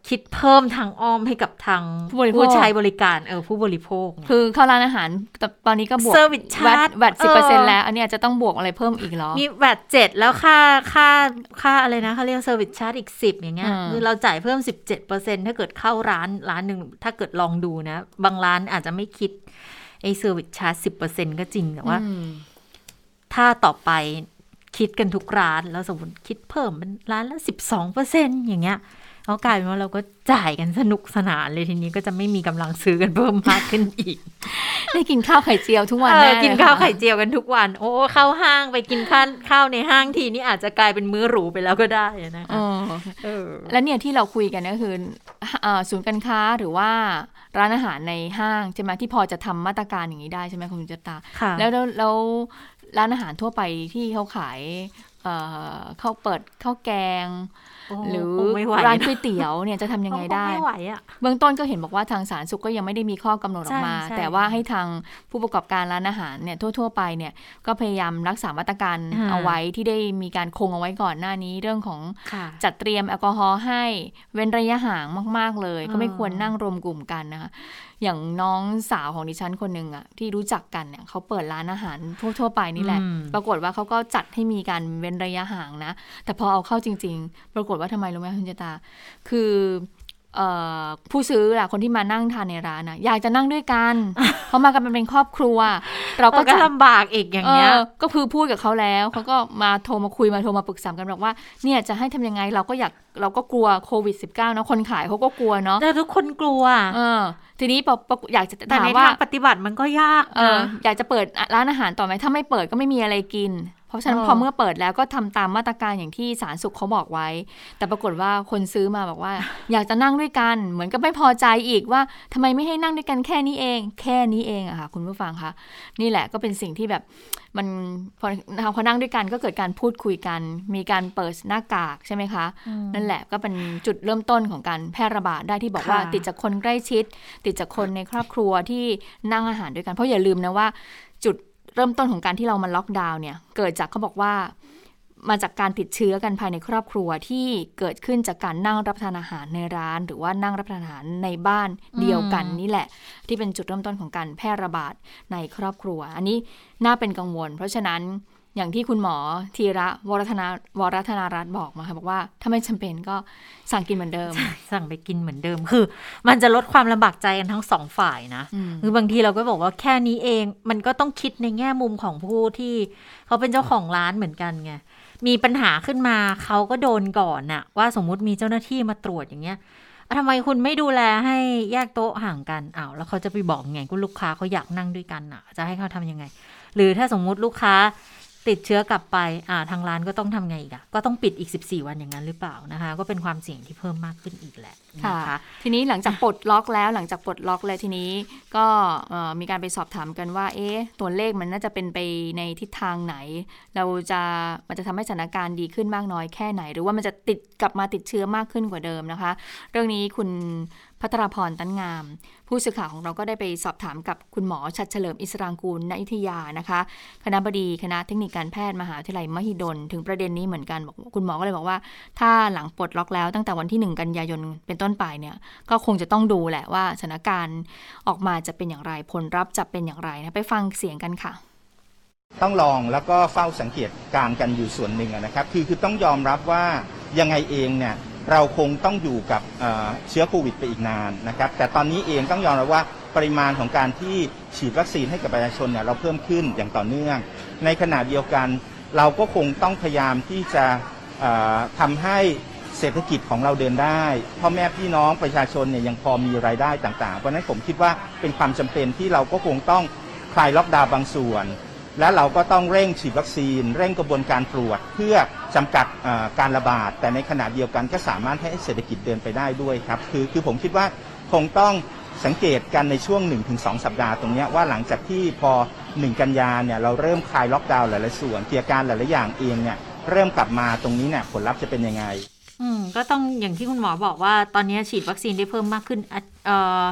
คิดเพิ่มทางอ้อมให้กับทางผู้บริโภคใช้บริการเออผู้บริโภคไงคือเข้าร้านอาหาร แต่ตอนนี้ก็บวก Service แวด charge แวดสิบเปอร์เซ็นเออแล้ว อันนี้อาจจะต้องบวกอะไรเพิ่มอีกเหรอ มี VAT เจ็ดแล้วค่าค่าค่าอะไรนะเขาเรียก service charge อีกสิบอย่างเงี้ยอืมคือเราจ่ายเพิ่มสิบเจ็ดเปอร์เซ็นต์ถ้าเกิดเข้าร้านร้านหนึ่งถ้าเกิดลองดูนะ บางร้านอาจจะไม่คิดไอ้ service charge สิบเปอร์เซ็นต์ก็จริงแต่ว่าอืมถ้าต่อไปคิดกันทุกร้านแล้วสมมติคิดเพิ่มเป็นร้านละสิบสองเปอร์เซ็นต์อย่างเงี้ย แล้วกลายเป็นว่าเราก็จ่ายกันสนุกสนานเลยทีนี้ก็จะไม่มีกำลังซื้อกันเพิ่มมากขึ้นอีก ได้กินข้าวไข่เจียวทุกวันเอแน่อเลยกินข้าวค่ะไข่เจียวกันทุกวัน โอ้เข้าห้างไปกินข้าวข้าวในห้างทีนี่อาจจะกลายเป็นมื้อหรูไปแล้วก็ได้นะเอคะอเออแล้วเนี่ยที่เราคุยกันก็คือเอ่อศูนย์การค้าหรือว่าร้านอาหารในห้างใช่ไหมที่พอจะทำมาตรการอย่างนี้ได้ใช่ไหมคุณจุตาค่ะแล้วแล้วแล้วร้านอาหารทั่วไปที่เขาขายเอ่อข้าวเปิดข้าวแกงโอ้ หรือคงไม่ไหวร้านก๋วยเตี๋ยวเนี่ยจะทำยังไงได้คไม่ไหวอะเบื้องต้นก็เห็นบอกว่าทางสาธารณสุขก็ยังไม่ได้มีข้อกำหนดออกมาใช่ใช่แต่ว่าให้ทางผู้ประกอบการร้านอาหารเนี่ยทั่ว ๆ ไปเนี่ยก็พยายามรักษามาตรการอ่าเอาไว้ที่ได้มีการคงเอาไว้ก่อนหน้านี้เรื่องของค่ะจัดเตรียมแอลกอฮอล์ให้เว้นระยะห่างมาก ๆ เลย ก็ไม่อ่าควรนั่งรวมกลุ่มกันนะคะ อย่างน้องสาวของดิฉันคนหนึ่งอะที่รู้จักกันเนี่ยเขาเปิดร้านอาหารทั่วๆไปนี่แหละอืมปรากฏว่าเขาก็จัดให้มีการเว้นระยะห่างนะ แต่พอเอาเข้าจริง ๆ ปรากฏว่าทำไมรู้ไหมคุณเจตา คือเอ่อผู้ซื้อล่ะคนที่มานั่งทานในร้านนะอยากจะนั่งด้วยกันเพราะมากันเป็นครอบครัว เราเราก็ก็จัดลำบากอีกอย่างเงี้ยออก็คือพูดกับเขาแล้วเขาก็มาโทรมาคุยมาโทรมาปรึกษากันบอกว่าเนี่ยจะให้ทำยังไงเราก็อยาก เราก็กลัวโควิด -19 เนอะคนขายเขาก็กลัวเนาะแต่ทุกคนกลัวเออทีนี้ปปอยากจะแต่ถามในว่าทางปฏิบัติมันก็ยากเออนะอยากจะเปิดร้านอาหารต่อไหมถ้าไม่เปิดก็ไม่มีอะไรกิน เพราะฉะนั้นเออพอเมื่อเปิดแล้วก็ทำตามมาตรการอย่างที่สาธารณสุขเขาบอกไว้ แต่ปรากฏว่าคนซื้อมาบอกว่า อยากจะนั่งด้วยกัน เหมือนกับไม่พอใจอีกว่าทำไมไม่ให้นั่งด้วยกันแค่นี้เอง แค่นี้เองอะค่ะคุณผู้ฟังคะนี่แหละก็เป็นสิ่งที่แบบมันพอพอนั่งด้วยกันก็เกิดการพูดคุยกัน มีการเปิดหน้ากากใช่ไหมคะนั่นแหละก็เป็นจุดเริ่มต้นของการแพร่ระบาดได้ที่บอกว่าค่ะติดจากคนใกล้ชิด ติดจากคนในครอบครัวที่นั่งอาหารด้วยกัน เพราะอย่าลืมนะว่า จุดเริ่มต้นของการที่เรามาล็อกดาวน์เนี่ยเกิดจากเขาบอกว่ามาจากการติดเชื้อกันภายในครอบครัวที่เกิดขึ้นจากการนั่งรับประทานอาหารในร้าน หรือว่านั่งรับประทานอาหารในบ้านเดียวกันนี่แหละ ที่เป็นจุดเริ่มต้นของการแพร่ระบาดในครอบครัว อันนี้น่าเป็นกังวล เพราะฉะนั้น อย่างที่คุณหมอธีระวรธนาวรธนารัตน์บอกมาค่ะบอกว่าถ้าไม่จำเป็นก็สั่งกินเหมือนเดิม สั่งไปกินเหมือนเดิมคือ มันจะลดความลำบากใจกันทั้งสองฝ่ายนะอืมคือบางทีเราก็บอกว่าแค่นี้เอง มันก็ต้องคิดในแง่มุมของผู้ที่ เขาเป็นเจ้าของร้านเหมือนกันไงมีปัญหาขึ้นมาเขาก็โดนก่อนน่ะ ว่าสมมุติมีเจ้าหน้าที่มาตรวจอย่างเงี้ยอะทำไมคุณไม่ดูแลให้แยกโต๊ะห่างกันอ้าวแล้วเขาจะไปบอกไงคุณลูกค้าเขาอยากนั่งด้วยกันน่ะ จะให้เขาทำยังไง หรือถ้าสมมุติลูกค้า ติดเชื้อกลับไปอ่าทางร้านก็ต้องทำไงอีกอะก็ต้องปิดอีก 14 วันอย่างนั้นหรือเปล่านะคะ ก็เป็นความเสี่ยงที่เพิ่มมากขึ้นอีกแหละนะคะทีนี้หลังจากปลดล็อกแล้วหลังจากปลดล็อกแล้วทีนี้ก็เอ่อมีการไปสอบถามกันว่า เอ๊ะตัวเลขมันน่าจะเป็นไปในทิศทางไหน เราจะมันจะทำให้สถานการณ์ดีขึ้นมากน้อยแค่ไหน หรือว่ามันจะติดกลับมาติดเชื้อมากขึ้นกว่าเดิมนะคะ เรื่องนี้คุณ พัทรพรตันงาม ผู้สื่อข่าวของเราก็ได้ไปสอบถามกับคุณหมอชัดเฉลิมอิสรางกูลณอยุธยานะคะ คณะบดีคณะเทคนิคการแพทย์มหาวิทยาลัยมหิดล ถึงประเด็นนี้เหมือนกันบอกคุณหมอก็เลยบอกว่า ถ้าหลังปลดล็อกแล้วตั้งแต่วันที่ 1 กันยายนเป็นต้นไปเนี่ยก็คงจะต้องดูแหละว่าสถานการณ์ออกมาจะเป็นอย่างไรผลลัพธ์จะเป็นอย่างไรนะไปฟังเสียงกันค่ะต้องลองแล้วก็เฝ้าสังเกตการกันอยู่ส่วนหนึ่งนะครับ คือคือต้องยอมรับว่ายังไงเองเนี่ย เราคงต้องอยู่กับเชื้อโควิดไปอีกนานนะครับแต่ตอนนี้เองต้องยอมรับว่าปริมาณของการที่ฉีดวัคซีนให้กับประชาชนเนี่ยเราเพิ่มขึ้นอย่างต่อเนื่อง ในขณะเดียวกัน เราก็คงต้องพยายามที่จะเอ่อทำให้เศรษฐกิจของเราเดินได้พ่อแม่พี่น้องประชาชนเนี่ยยังพอมีรายได้ต่างๆ เพราะนั้นผมคิดว่าเป็นความจำเป็นที่เราก็คงต้องคลายล็อกดาวน์บางส่วน และเราก็ต้องเร่งฉีดวัคซีน เร่งกระบวนการตรวจเพื่อจำกัดการระบาด แต่ในขณะเดียวกันก็สามารถให้เศรษฐกิจเดินไปได้ด้วยครับคือคือผมคิดว่าคงต้องสังเกตกันในช่วง 1-2 สัปดาห์ตรงนี้ว่าหลังจากที่พอ 1 กันยาเนี่ยเราเริ่มคลายล็อกดาวน์หลายๆส่วนเกิจการหลายๆอย่างเองเนี่ยเริ่มกลับมาตรงนี้เนี่ยผลลัพธ์จะเป็นยังไง อืมก็ต้องอย่างที่คุณหมอบอกว่าตอนนี้ฉีดวัคซีนได้เพิ่มมากขึ้นเอ่อ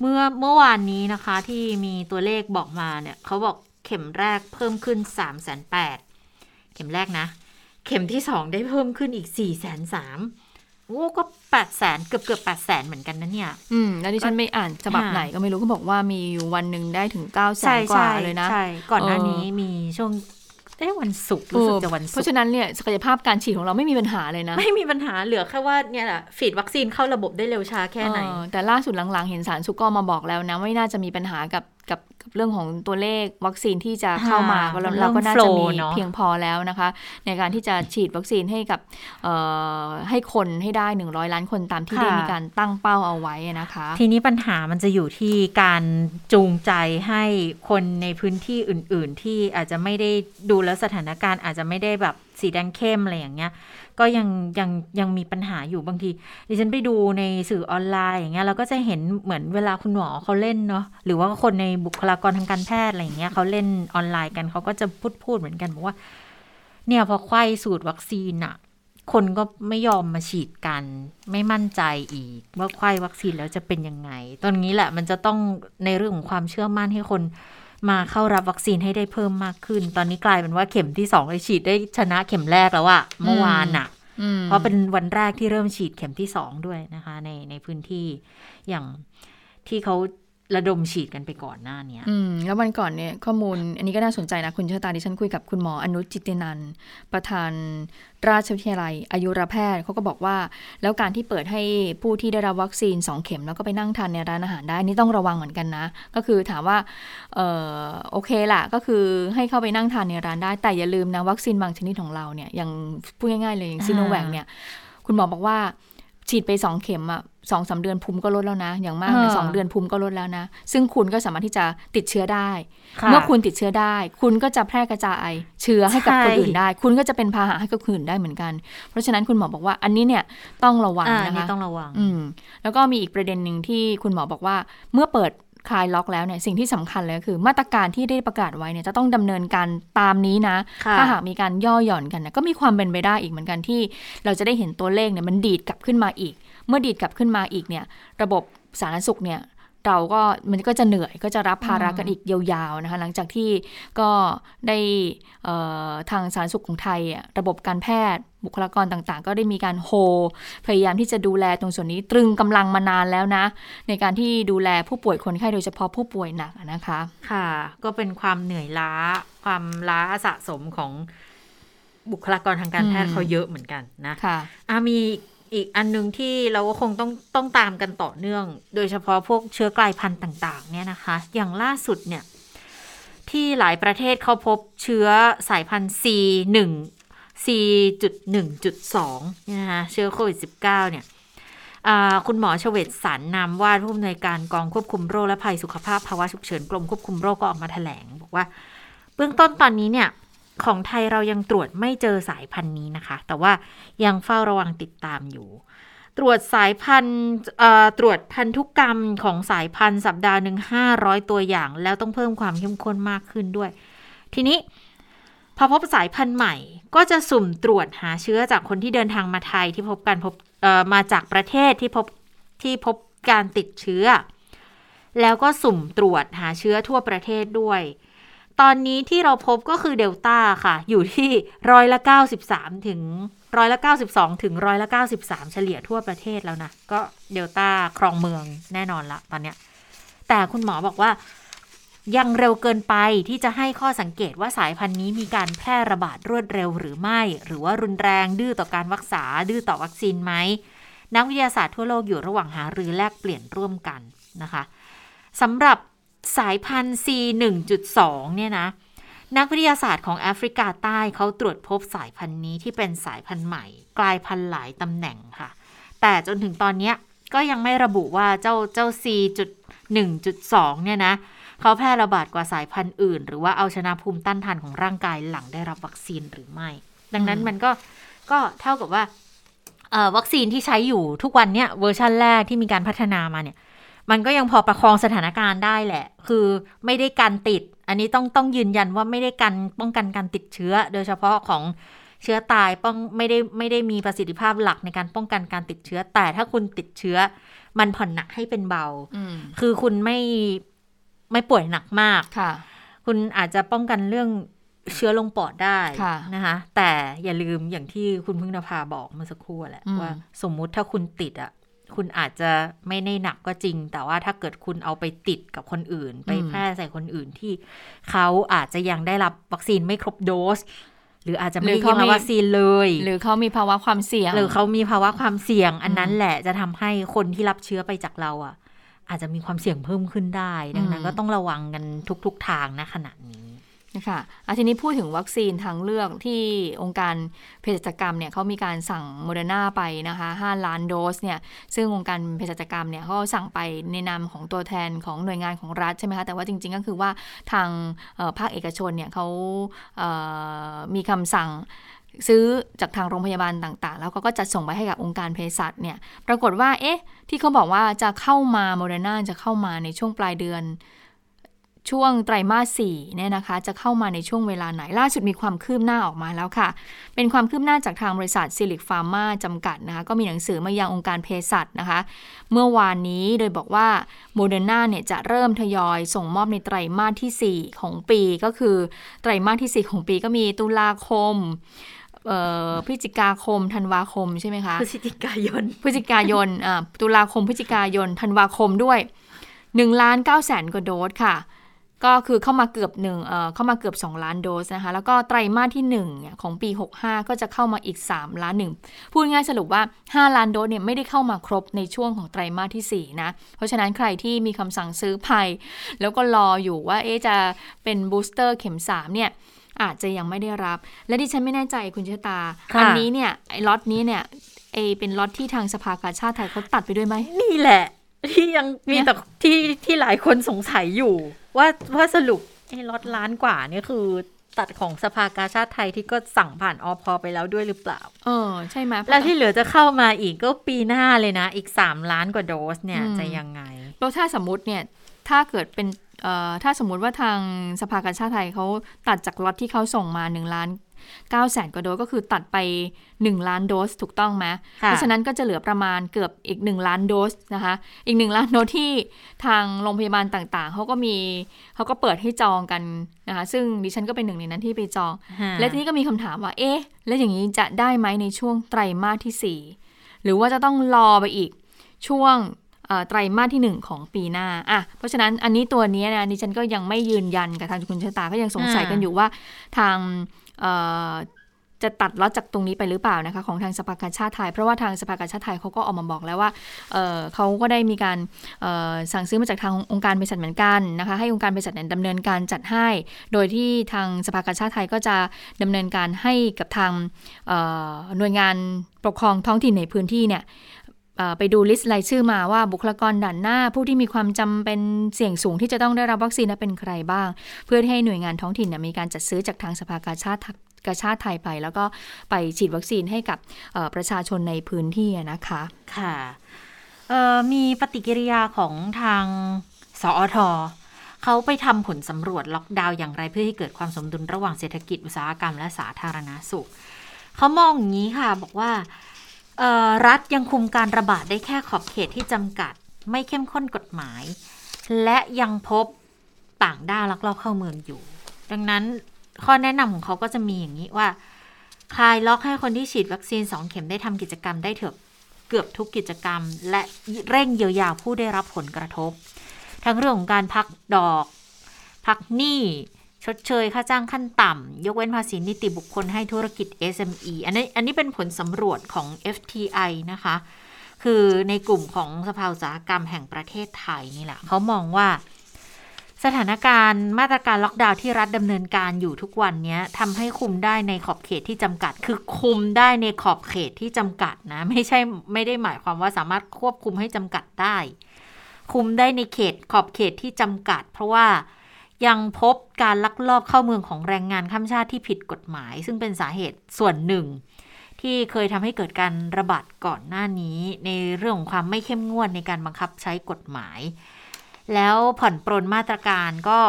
เมื่อเมื่อวานนี้นะคะที่มีตัวเลขบอกมาเนี่ยเขาบอก เข็มแรกเพิ่มขึ้น3ามแสนแปดเข็มแรกนะ เข็มที่สองได้เพิ่มขึ้นอีก4ี่แสนสามโอ้ก็แปดแสนเกือบเกือบแปดแสนเหมือนกันนะเนี่ย อืม แล้วดิฉันไม่อ่านฉบับค่ะไหนก็ไม่รู้ก็บอกว่ามีอยู่วันหนึ่งได้ถึง9ก้าแสใช่นกว่าใช่เลยนะ ใช่ ก่อนหน้าเออนี้มีช่วงเอ้วันศุกร์รู้สึกจะวันเพศุกราะร์ฉะนั้นเนี่ยศักยภาพการฉีดของเราไม่มีปัญหาเลยนะ ไม่มีปัญหาเหลือแค่ว่าเนี่ยแหละฉีดวัคซีนเข้าระบบได้เร็วช้าแค่ไหนเออแต่ล่าสุดหลังๆ เห็นสารสุกก็มาบอกแล้วนะไม่น่าจะมีปัญหากับกับ กับเรื่องของตัวเลขวัคซีนที่จะเข้ามาค่ะเรามันเราก็น่าเริ่จะมมี flow เนอะเพียงพอแล้วนะคะ ในการที่จะฉีดวัคซีนให้กับเอ่อให้คนให้ได้ 100 ล้านคนตามที่ได้มีการตั้งเป้าเอาไว้นะคะ ทีนี้ปัญหามันจะอยู่ที่การจูงใจให้คนในพื้นที่อื่น ๆ ที่อาจจะไม่ได้ดูแล้วสถานการณ์อาจจะไม่ได้แบบสีแดงเข้มอะไรอย่างเงี้ย ก็ยังยังยังมีปัญหาอยู่บางทีดิฉันไปดูในสื่อออนไลน์อย่างเงี้ยเราก็จะเห็นเหมือนเวลาคุณหมอเขาเล่นเนาะหรือว่าคนในบุคลากรทางการแพทย์อะไรอย่างเงี้ยเขาเล่นออนไลน์กันเขาก็จะพูดพูดเหมือนกันบอกว่า เนี่ยพอไข้สูตรวัคซีนอะคนก็ไม่ยอมมาฉีดกัน ไม่มั่นใจอีก ว่าไข้วัคซีนแล้วจะเป็นยังไง ตอนนี้แหละมันจะต้องในเรื่องของความเชื่อมั่นให้คนมาเข้ารับวัคซีนให้ได้เพิ่มมากขึ้น ตอนนี้กลายเป็นว่าเข็มที่สองเลยฉีดได้ชนะเข็มแรกแล้วอะเมื่อวานอะอืมเพราะเป็นวันแรกที่เริ่มฉีดเข็มที่สองด้วยนะคะ ในในพื้นที่อย่างที่เขา ระดมฉีดกันไปก่อนหน้านี้อืมแล้ววันก่อนเนี่ยข้อมูลอันนี้ก็น่าสนใจนะคุณชอตาดิฉันคุยกับคุณหมออนุจิตินันท์ประธานราชวิทยาลัย อายุรแพทย์เขาก็บอกว่า แล้วการที่เปิดให้ผู้ที่ได้รับวัคซีน 2 เข็ม แล้วก็ไปนั่งทานในร้านอาหารได้นี่ต้องระวังเหมือนกันนะ ก็คือถามว่าเออโอเคล่ะก็คือให้เข้าไปนั่งทานในร้านได้แต่อย่าลืมนะวัคซีนบางชนิดของเราเนี่ยอย่างพูดง่ายๆเลยอย่างซีโนแวคเนี่ยคุณหมอบอกว่า ฉีดไปสองเข็มอะสองสาเดือนภูมิก็ลดแล้วนะ อย่างมากเนี่ยอ่าสองเดือนภูมิก็ลดแล้วนะ ซึ่งคุณก็สามารถที่จะติดเชื้อได้ค่ะเมื่อคุณติดเชื้อได้ คุณก็จะแพร่กระจายเชื้อให้กับใช่คนอื่นได้ คุณก็จะเป็นพาหะให้กับคนอื่นได้เหมือนกัน เพราะฉะนั้นคุณหมอบอกว่าอันนี้เนี่ยต้องระวังอ่านะนี่คะต้องระวัง อืมแล้วก็มีอีกประเด็นหนึ่งที่คุณหมอบอกว่า เมื่อเปิด คลายล็อกแล้วเนี่ยสิ่งที่สำคัญเลยก็คือ มาตรการที่ได้ประกาศไว้เนี่ยจะต้องดำเนินการตามนี้นะค่ะถ้าหากมีการย่อหย่อนกันนะก็มีความเป็นไปได้อีกเหมือนกันที่ เราจะได้เห็นตัวเลขเนี่ยมันดีดกลับขึ้นมาอีก เมื่อดีดกลับขึ้นมาอีกเนี่ยระบบสาธารณสุขเนี่ยเราก็มันก็จะเหนื่อยก็จะรับภาระกันอีกยาวๆนะคะหลังจากที่ก็ได้เอ่อทางสาธารณสุขของไทยอะระบบการแพทย์ บุคลากรต่างๆ ก็ได้มีการโฮพยายามที่จะดูแลตรงส่วนนี้ตรึงกำลังมานานแล้วนะ ในการที่ดูแลผู้ป่วยคนไข้โดยเฉพาะผู้ป่วยหนักนะคะ ค่ะ ก็เป็นความเหนื่อยล้าความล้าสะสมของบุคลากรทางการแพทย์เขาเยอะเหมือนกันนะค่ะะมีอีกอันนึงที่เราก็คงต้องต้องตามกันต่อเนื่อง โดยเฉพาะพวกเชื้อกลายพันธุ์ต่าง ๆ เนี่ยนะคะ อย่างล่าสุดเนี่ยที่หลายประเทศเขาพบเชื้อสายพันธุ์ C1 4.1.2เนี่ยนะคะเชื้อโควิด -19 เนี่ยคุณหมอชเวศสันนามว่าผู้อำนวยการกองควบคุมโรคและภัยสุขภาพภาวะฉุกเฉินกรมควบคุมโรคก็ออกมาถแถลง บอกว่า เบื้องต้นตอนนี้เนี่ยของไทยเรายังตรวจไม่เจอสายพันธุ์นี้นะคะ แต่ว่ายังเฝ้าระวังติดตามอยู่ ตรวจสายพันธุ์ตรวจพันธุกกรรมของสายพันธุ์สัปดาห์หนึ่งห้าร้อยตัวอย่าง แล้วต้องเพิ่มความเข้มข้นมากขึ้นด้วย ทีนี้พอพบสายพันธุ์ใหม่ ก็จะสุ่มตรวจหาเชื้อจากคนที่เดินทางมาไทยที่พบการพบเอ่อมาจากประเทศที่พบที่พบการติดเชื้อ แล้วก็สุ่มตรวจหาเชื้อทั่วประเทศด้วย ตอนนี้ที่เราพบก็คือเดลต้าค่ะ อยู่ที่ร้อยละ 93 ถึงร้อยละ 92 ถึงร้อยละ 93 เฉลี่ยทั่วประเทศแล้วนะ ก็เดลต้าครองเมืองแน่นอนละตอนเนี้ยแต่คุณหมอบอกว่า ยังเร็วเกินไปที่จะให้ข้อสังเกตว่าสายพันธุ์นี้มีการแพร่ระบาดรวดเร็วหรือไม่ หรือว่ารุนแรงดื้อต่อการรักษา ดื้อต่อวัคซีนไหม นักวิทยาศาสตร์ทั่วโลกอยู่ระหว่างหารือแลกเปลี่ยนร่วมกันนะคะสำหรับสายพันธุ์ C 1.2 เนี่ยนะนักวิทยาศาสตร์ของแอฟริกาใต้เขาตรวจพบสายพันธุ์นี้ที่เป็นสายพันธุ์ใหม่ กลายพันธุ์หลายตำแหน่งค่ะ แต่จนถึงตอนนี้ก็ยังไม่ระบุว่าเจ้าเจ้า C จุด1.2 เนี่ยนะ เขาแพร่ระบาดกว่าสายพันธุ์อื่น หรือว่าเอาชนะภูมิต้านทานของร่างกายหลังได้รับวัคซีนหรือไม่ ดังนั้นมันก็ก็เท่ากับว่าเอ่อวัคซีนที่ใช้อยู่ทุกวันเนี้ยเวอร์ชันแรกที่มีการพัฒนามาเนี่ย มันก็ยังพอประคองสถานการณ์ได้แหละ คือไม่ได้การติด อันนี้ต้องต้องยืนยันว่าไม่ได้การป้องกันการติดเชื้อ โดยเฉพาะของเชื้อตายป้องไม่ได้ไม่ได้มีประสิทธิภาพหลักในการป้องกันการติดเชื้อ แต่ถ้าคุณติดเชื้อ มันผ่อนหนักให้เป็นเบาอืมคือคุณไม่ ไม่ป่วยหนักมากค่ะ คุณอาจจะป้องกันเรื่องเชื้อลงปอดได้ค่ะนะคะแต่อย่าลืมอย่างที่คุณพึ่งนภาบอกเมื่อสักครู่แหละอืมว่าสมมุติถ้าคุณติดอะคุณอาจจะไม่ได้หนักก็จริง แต่ว่าถ้าเกิดคุณเอาไปติดกับคนอื่น ไปแพร่ใส่คนอื่นที่เขาอาจจะยังได้รับวัคซีนไม่ครบโดส หรืออาจจะไม่ได้ยิงวัคซีนเลย หรือเขามีภาวะความเสี่ยง หรือเขามีภาวะความเสี่ยง อันนั้นแหละจะทำให้คนที่รับเชื้อไปจากเราอะ อาจจะมีความเสี่ยงเพิ่มขึ้นได้ ดังนั้นอืมก็ต้องระวังกันทุก ๆ ทางนะขณะนี้นะคะอาทีนี้พูดถึงวัคซีนทางเลือกที่องค์การเภสัชกรรมเนี่ยเขามีการสั่งโมเดอร์นาไปนะคะ5ล้านโดสเนี่ย ซึ่งองค์การเภสัชกรรมเนี่ยเขาสั่งไปในนามของตัวแทนของหน่วยงานของรัฐใช่ไหมคะ แต่ว่าจริง ๆ ก็คือว่าทางเอ่อภาคเอกชนเนี่ยเขาเอ่อมีคำสั่ง ซื้อจากทางโรงพยาบาลต่างๆ แล้วก็จัดส่งไปให้กับองค์การเภสัชเนี่ย ปรากฏว่า เอ๊ะ ที่เขาบอกว่าจะเข้ามาโมเดอร์นาจะเข้ามาในช่วงปลายเดือน ช่วงไตรมาสสี่เนี่ยนะคะ จะเข้ามาในช่วงเวลาไหน ล่าสุดมีความคืบหน้าออกมาแล้วค่ะ เป็นความคืบหน้าจากทางบริษัทซิลลิคฟาร์มาจำกัดนะคะ ก็มีหนังสือมายังองค์การเภสัชนะคะ เมื่อวานนี้โดยบอกว่าโมเดอร์นาเนี่ยจะเริ่มทยอยส่งมอบในไตรมาสทีสี่4 ของปี ก็คือไตรมาสที่ 4 ของปีก็มีตุลาคม พฤศจิกาคมธันวาคมใช่ไหมคะพฤศจิกายนพฤศจิกายนอ่าตุลาคมพฤศจิกายนธันวาคมด้วย1ล้าน9แสนกว่าโดสค่ะ ก็คือเข้ามาเกือบหนึ่งเอ่อเข้ามาเกือบ 2 ล้านโดสนะคะ แล้วก็ไตรมาสที่1เนี่ยของปี 65 ก็จะเข้ามาอีก 3 ล้านหนึ่งพูดง่ายสรุปว่า 5 ล้านโดสเนี่ยไม่ได้เข้ามาครบในช่วงของไตรมาสที่4นะ เพราะฉะนั้นใครที่มีคำสั่งซื้อไป แล้วก็รออยู่ว่าเอ๊ะจะเป็น booster เข็ม 3 เนี่ย อาจจะยังไม่ได้รับ และดิฉันไม่แน่ใจคุณชะตาค่ะอันนี้เนี่ยไอ้ล็อตนี้เนี่ยเอเป็นล็อตที่ทางสภากาชาติไทยเขาตัดไปด้วยไหมนี่แหละ ที่ยังมีเนี่ยแต่ที่ที่หลายคนสงสัยอยู่ ว่าว่าสรุปไอ้ล็อตล้านกว่านี่คือตัดของสภากาชาติไทยที่ก็สั่งผ่านอพไปแล้วด้วยหรือเปล่า เออ ใช่ไหมแล้วที่เหลือจะเข้ามาอีกก็ปีหน้าเลยนะ อีก 3 ล้านกว่าโดสเนี่ยอืมจะยังไงแล้วถ้าสมมติเนี่ย ถ้าเกิดเป็นเอ่อ ถ้าสมมุติว่าทางสภากาชาติไทยเขาตัดจากล็อตที่เขาส่งมา1ล้าน9แสนกว่าโดสก็คือตัดไป 1 ล้านโดสถูกต้องไหมค่ะเพราะฉะนั้นก็จะเหลือประมาณเกือบอีก 1 ล้านโดสนะคะ อีก 1 ล้านโดสที่ทางโรงพยาบาลต่างๆเขาก็มีเขาก็เปิดให้จองกันนะคะ ซึ่งดิฉันก็เป็นหนึ่งในนั้นที่ไปจอง และทีนี้ก็มีคำถามว่า เอ๊ะ แล้วอย่างนี้จะได้ไหมในช่วงไตรมาสที่ 4 หรือว่าจะต้องรอไปอีกช่วงเอ่อ ไตรมาสที่ 1 ของปีหน้าอะเพราะฉะนั้นอันนี้ตัวนี้นะดิฉันก็ยังไม่ยืนยันกับทางคุณชะตาก็ยังสงสัยกันอยู่ว่าทางจะตัดล็อตจากตรงนี้ไปหรือเปล่านะคะของทางสภากาชาติไทย เพราะว่าทางสภากาชาติไทยเขาก็ออกมาบอกแล้วว่าเเขาก็ได้มีการสั่งซื้อมาจากทางองค์การเภสัชเหมือนกันนะคะให้องค์การเภสัชเนี่ยดำเนินการจัดให้ โดยที่ทางสภากาชาติไทยก็จะดำเนินการให้กับทางหน่วยงานปกครองท้องถิ่นในพื้นที่เนี่ย ไปดูลิสต์รายชื่อมาว่าบุคลากรด่านหน้า ผู้ที่มีความจำเป็นเสี่ยงสูงที่จะต้องได้รับวัคซีนเป็นใครบ้าง เพื่อให้หน่วยงานท้องถิ่นมีการจัดซื้อจากทางสภากาชาติกาชาติไทยไป แล้วก็ไปฉีดวัคซีนให้กับประชาชนในพื้นที่นะคะค่ะมีปฏิกิริยาของทางสอทเขาไปทำผลสำรวจล็อกดาวน์อย่างไรเพื่อให้เกิดความสมดุลระหว่างเศรษฐกิจอุตสาหกรรมและสาธารณาสุขเขามองอย่างนี้ค่ะบอกว่า รัฐยังคุมการระบาดได้แค่ขอบเขตที่จำกัด ไม่เข้มข้นกฎหมาย และยังพบต่างด้าวลักลอบเข้าเมืองอยู่ ดังนั้นข้อแนะนำของเขาก็จะมีอย่างนี้ว่า คลายล็อกให้คนที่ฉีดวัคซีน 2 เข็มได้ทำกิจกรรมได้เถอะเกือบทุกกิจกรรม และเร่งเยียวยาผู้ได้รับผลกระทบ ทั้งเรื่องของการพักดอก พักหนี้ ชดเชยค่าจ้างขั้นต่ำ ยกเว้นภาษีนิติบุคคลให้ธุรกิจ SME อันนี้อันนี้เป็นผลสำรวจของ FTI นะคะ คือในกลุ่มของสภาอุตสาหกรรมแห่งประเทศไทยนี่แหละเขามองว่า สถานการณ์มาตรการล็อกดาวน์ที่รัฐดำเนินการอยู่ทุกวันนี้ทำให้คุมได้ในขอบเขตที่จำกัด คือคุมได้ในขอบเขตที่จำกัดนะ ไม่ใช่ไม่ได้หมายความว่าสามารถควบคุมให้จำกัดได้ คุมได้ในเขตขอบเขตที่จำกัด เพราะว่า ยังพบการลักลอบเข้าเมืองของแรงงานข้ามชาติที่ผิดกฎหมาย ซึ่งเป็นสาเหตุส่วนหนึ่ง ที่เคยทำให้เกิดการระบาดก่อนหน้านี้ ในเรื่องของความไม่เข้มงวดในการบังคับใช้กฎหมาย แล้วผ่อนปรนมาตรการก็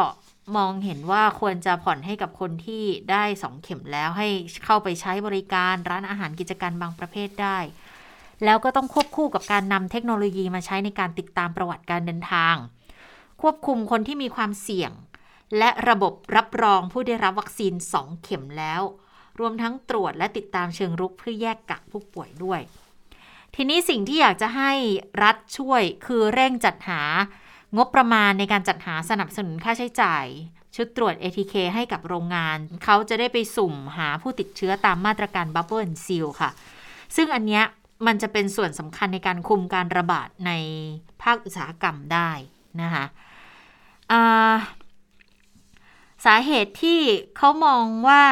มองเห็นว่าควรจะผ่อนให้กับคนที่ได้สองเข็มแล้วให้เข้าไปใช้บริการร้านอาหารกิจการบางประเภทได้ แล้วก็ต้องควบคู่กับการนำเทคโนโลยีมาใช้ในการติดตามประวัติการเดินทาง ควบคุมคนที่มีความเสี่ยง และระบบรับรองผู้ได้รับวัคซีน 2 เข็มแล้ว รวมทั้งตรวจและติดตามเชิงรุกเพื่อแยกกักผู้ป่วยด้วย ทีนี้สิ่งที่อยากจะให้รัฐช่วยคือเร่งจัดหางบประมาณในการจัดหาสนับสนุนค่าใช้จ่าย ชุดตรวจ ATK ให้กับโรงงาน เขาจะได้ไปสุ่มหาผู้ติดเชื้อตามมาตรการ Bubble and Seal ค่ะ ซึ่งอันเนี้ยมันจะเป็นส่วนสำคัญในการคุมการระบาดในภาคอุตสาหกรรมได้นะคะ สาเหตุที่เขามองว่า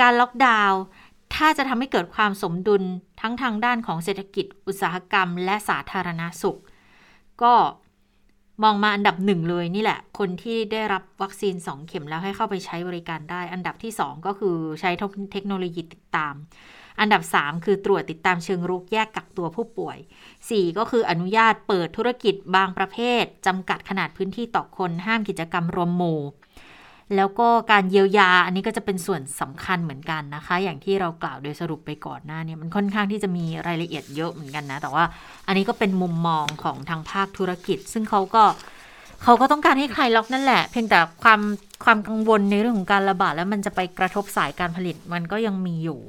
การล็อกดาวน์ถ้าจะทำให้เกิดความสมดุลทั้งทางด้านของเศรษฐกิจ อุตสาหกรรม และสาธารณาสุข ก็มองมาอันดับหนึ่งเลยนี่แหละ คนที่ได้รับวัคซีน 2 เข็มแล้วให้เข้าไปใช้บริการได้ อันดับที่ 2 ก็คือใช้เทคโนโลยีติดตาม อันดับ 3 คือตรวจติดตามเชิงรุกแยกกักตัวผู้ป่วย 4 ก็คืออนุญาตเปิดธุรกิจบางประเภทจำกัดขนาดพื้นที่ต่อคนห้ามกิจกรรมรวมหมู่ แล้วก็การเยียวยาอันนี้ก็จะเป็นส่วนสำคัญเหมือนกันนะคะ อย่างที่เรากล่าวโดยสรุปไปก่อนหน้านี้มันค่อนข้างที่จะมีรายละเอียดเยอะเหมือนกันนะ แต่ว่าอันนี้ก็เป็นมุมมองของทางภาคธุรกิจ ซึ่งเขาก็เขาก็ต้องการให้ใครล็อกนั่นแหละ เพียงแต่ความความกังวลในเรื่องของการระบาดแล้วมันจะไปกระทบสายการผลิตมันก็ยังมีอยู่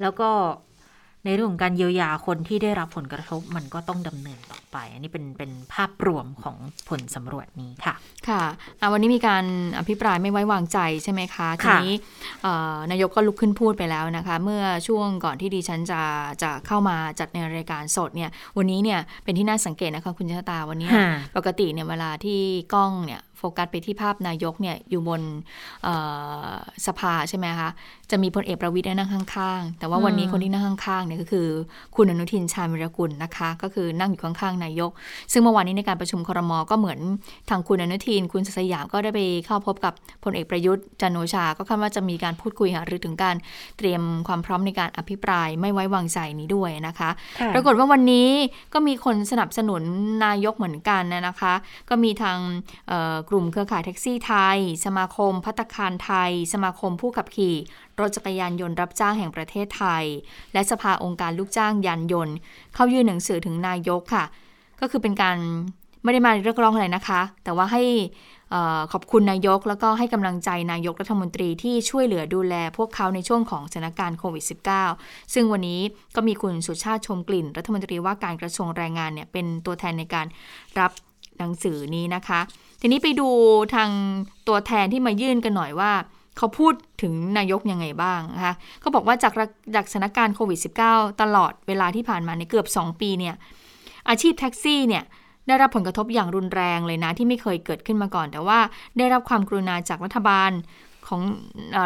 แล้วก็ ในเรื่องของการเยียวยาคนที่ได้รับผลกระทบมันก็ต้องดำเนินต่อไป อันนี้เป็นเป็นภาพรวมของผลสำรวจนี้ค่ะค่ะวันนี้มีการอภิปรายไม่ไว้วางใจใช่ไหมคะทีนี้นายกก็ลุกขึ้นพูดไปแล้วนะคะ เมื่อช่วงก่อนที่ดิฉันจะจะเข้ามาจัดในรายการสดเนี่ยวันนี้เนี่ยเป็นที่น่าสังเกตนะคะคุณชะตาวันนี้ ปกติเนี่ยเวลาที่กล้องเนี่ยโฟกัสไปที่ภาพนายกเนี่ยอยู่บนสภาใช่ไหมคะ จะมีพลเอกประวิทย์นั่งข้างๆ แต่ว่าวันนี้คนที่นั่งข้างๆเนี่ยก็คือคุณอนุทินชาญวิรกุลนะคะ ก็คือนั่งอยู่ข้างๆนายก ซึ่งเมื่อวานนี้ในการประชุมครมก็เหมือนทางคุณอนุทิน คุณสยามก็ได้ไปเข้าพบกับพลเอกประยุทธ์จันโอชา ก็คาดว่าจะมีการพูดคุยหารือถึงการเตรียมความพร้อมในการอภิปรายไม่ไว้วางใจนี้ด้วยนะคะ ปรากฏว่าวันนี้ก็มีคนสนับสนุนนายกเหมือนกันนะคะ ก็มีทางกลุ่มเครือข่ายแท็กซี่ไทย สมาคมพัตคารไทย สมาคมผู้ขับขี่ รถจักรยานยนต์รับจ้างแห่งประเทศไทย และสภาองค์การลูกจ้างยานยนต์ เข้ายื่นหนังสือถึงนายกค่ะ ก็คือเป็นการไม่ได้มาเรียกร้องอะไรนะคะ แต่ว่าให้ขอบคุณนายก แล้วก็ให้กำลังใจนายกรัฐมนตรีที่ช่วยเหลือดูแลพวกเขาในช่วงของสถานการณ์โควิด -19 ซึ่งวันนี้ก็มีคุณสุชาติชมกลิ่น รัฐมนตรีว่าการกระทรวงแรงงานเนี่ยเป็นตัวแทนในการรับหนังสือนี้นะคะ ทีนี้ไปดูทางตัวแทนที่มายื่นกันหน่อยว่า เขาพูดถึงนายกยังไงบ้างนะคะเขาบอกว่าจากจากสถานการณ์โควิด -19 ตลอดเวลาที่ผ่านมาในเกือบ 2 ปีเนี่ยอาชีพแท็กซี่เนี่ยได้รับผลกระทบอย่างรุนแรงเลยนะที่ไม่เคยเกิดขึ้นมาก่อน แต่ว่าได้รับความกรุณาจากรัฐบาลของ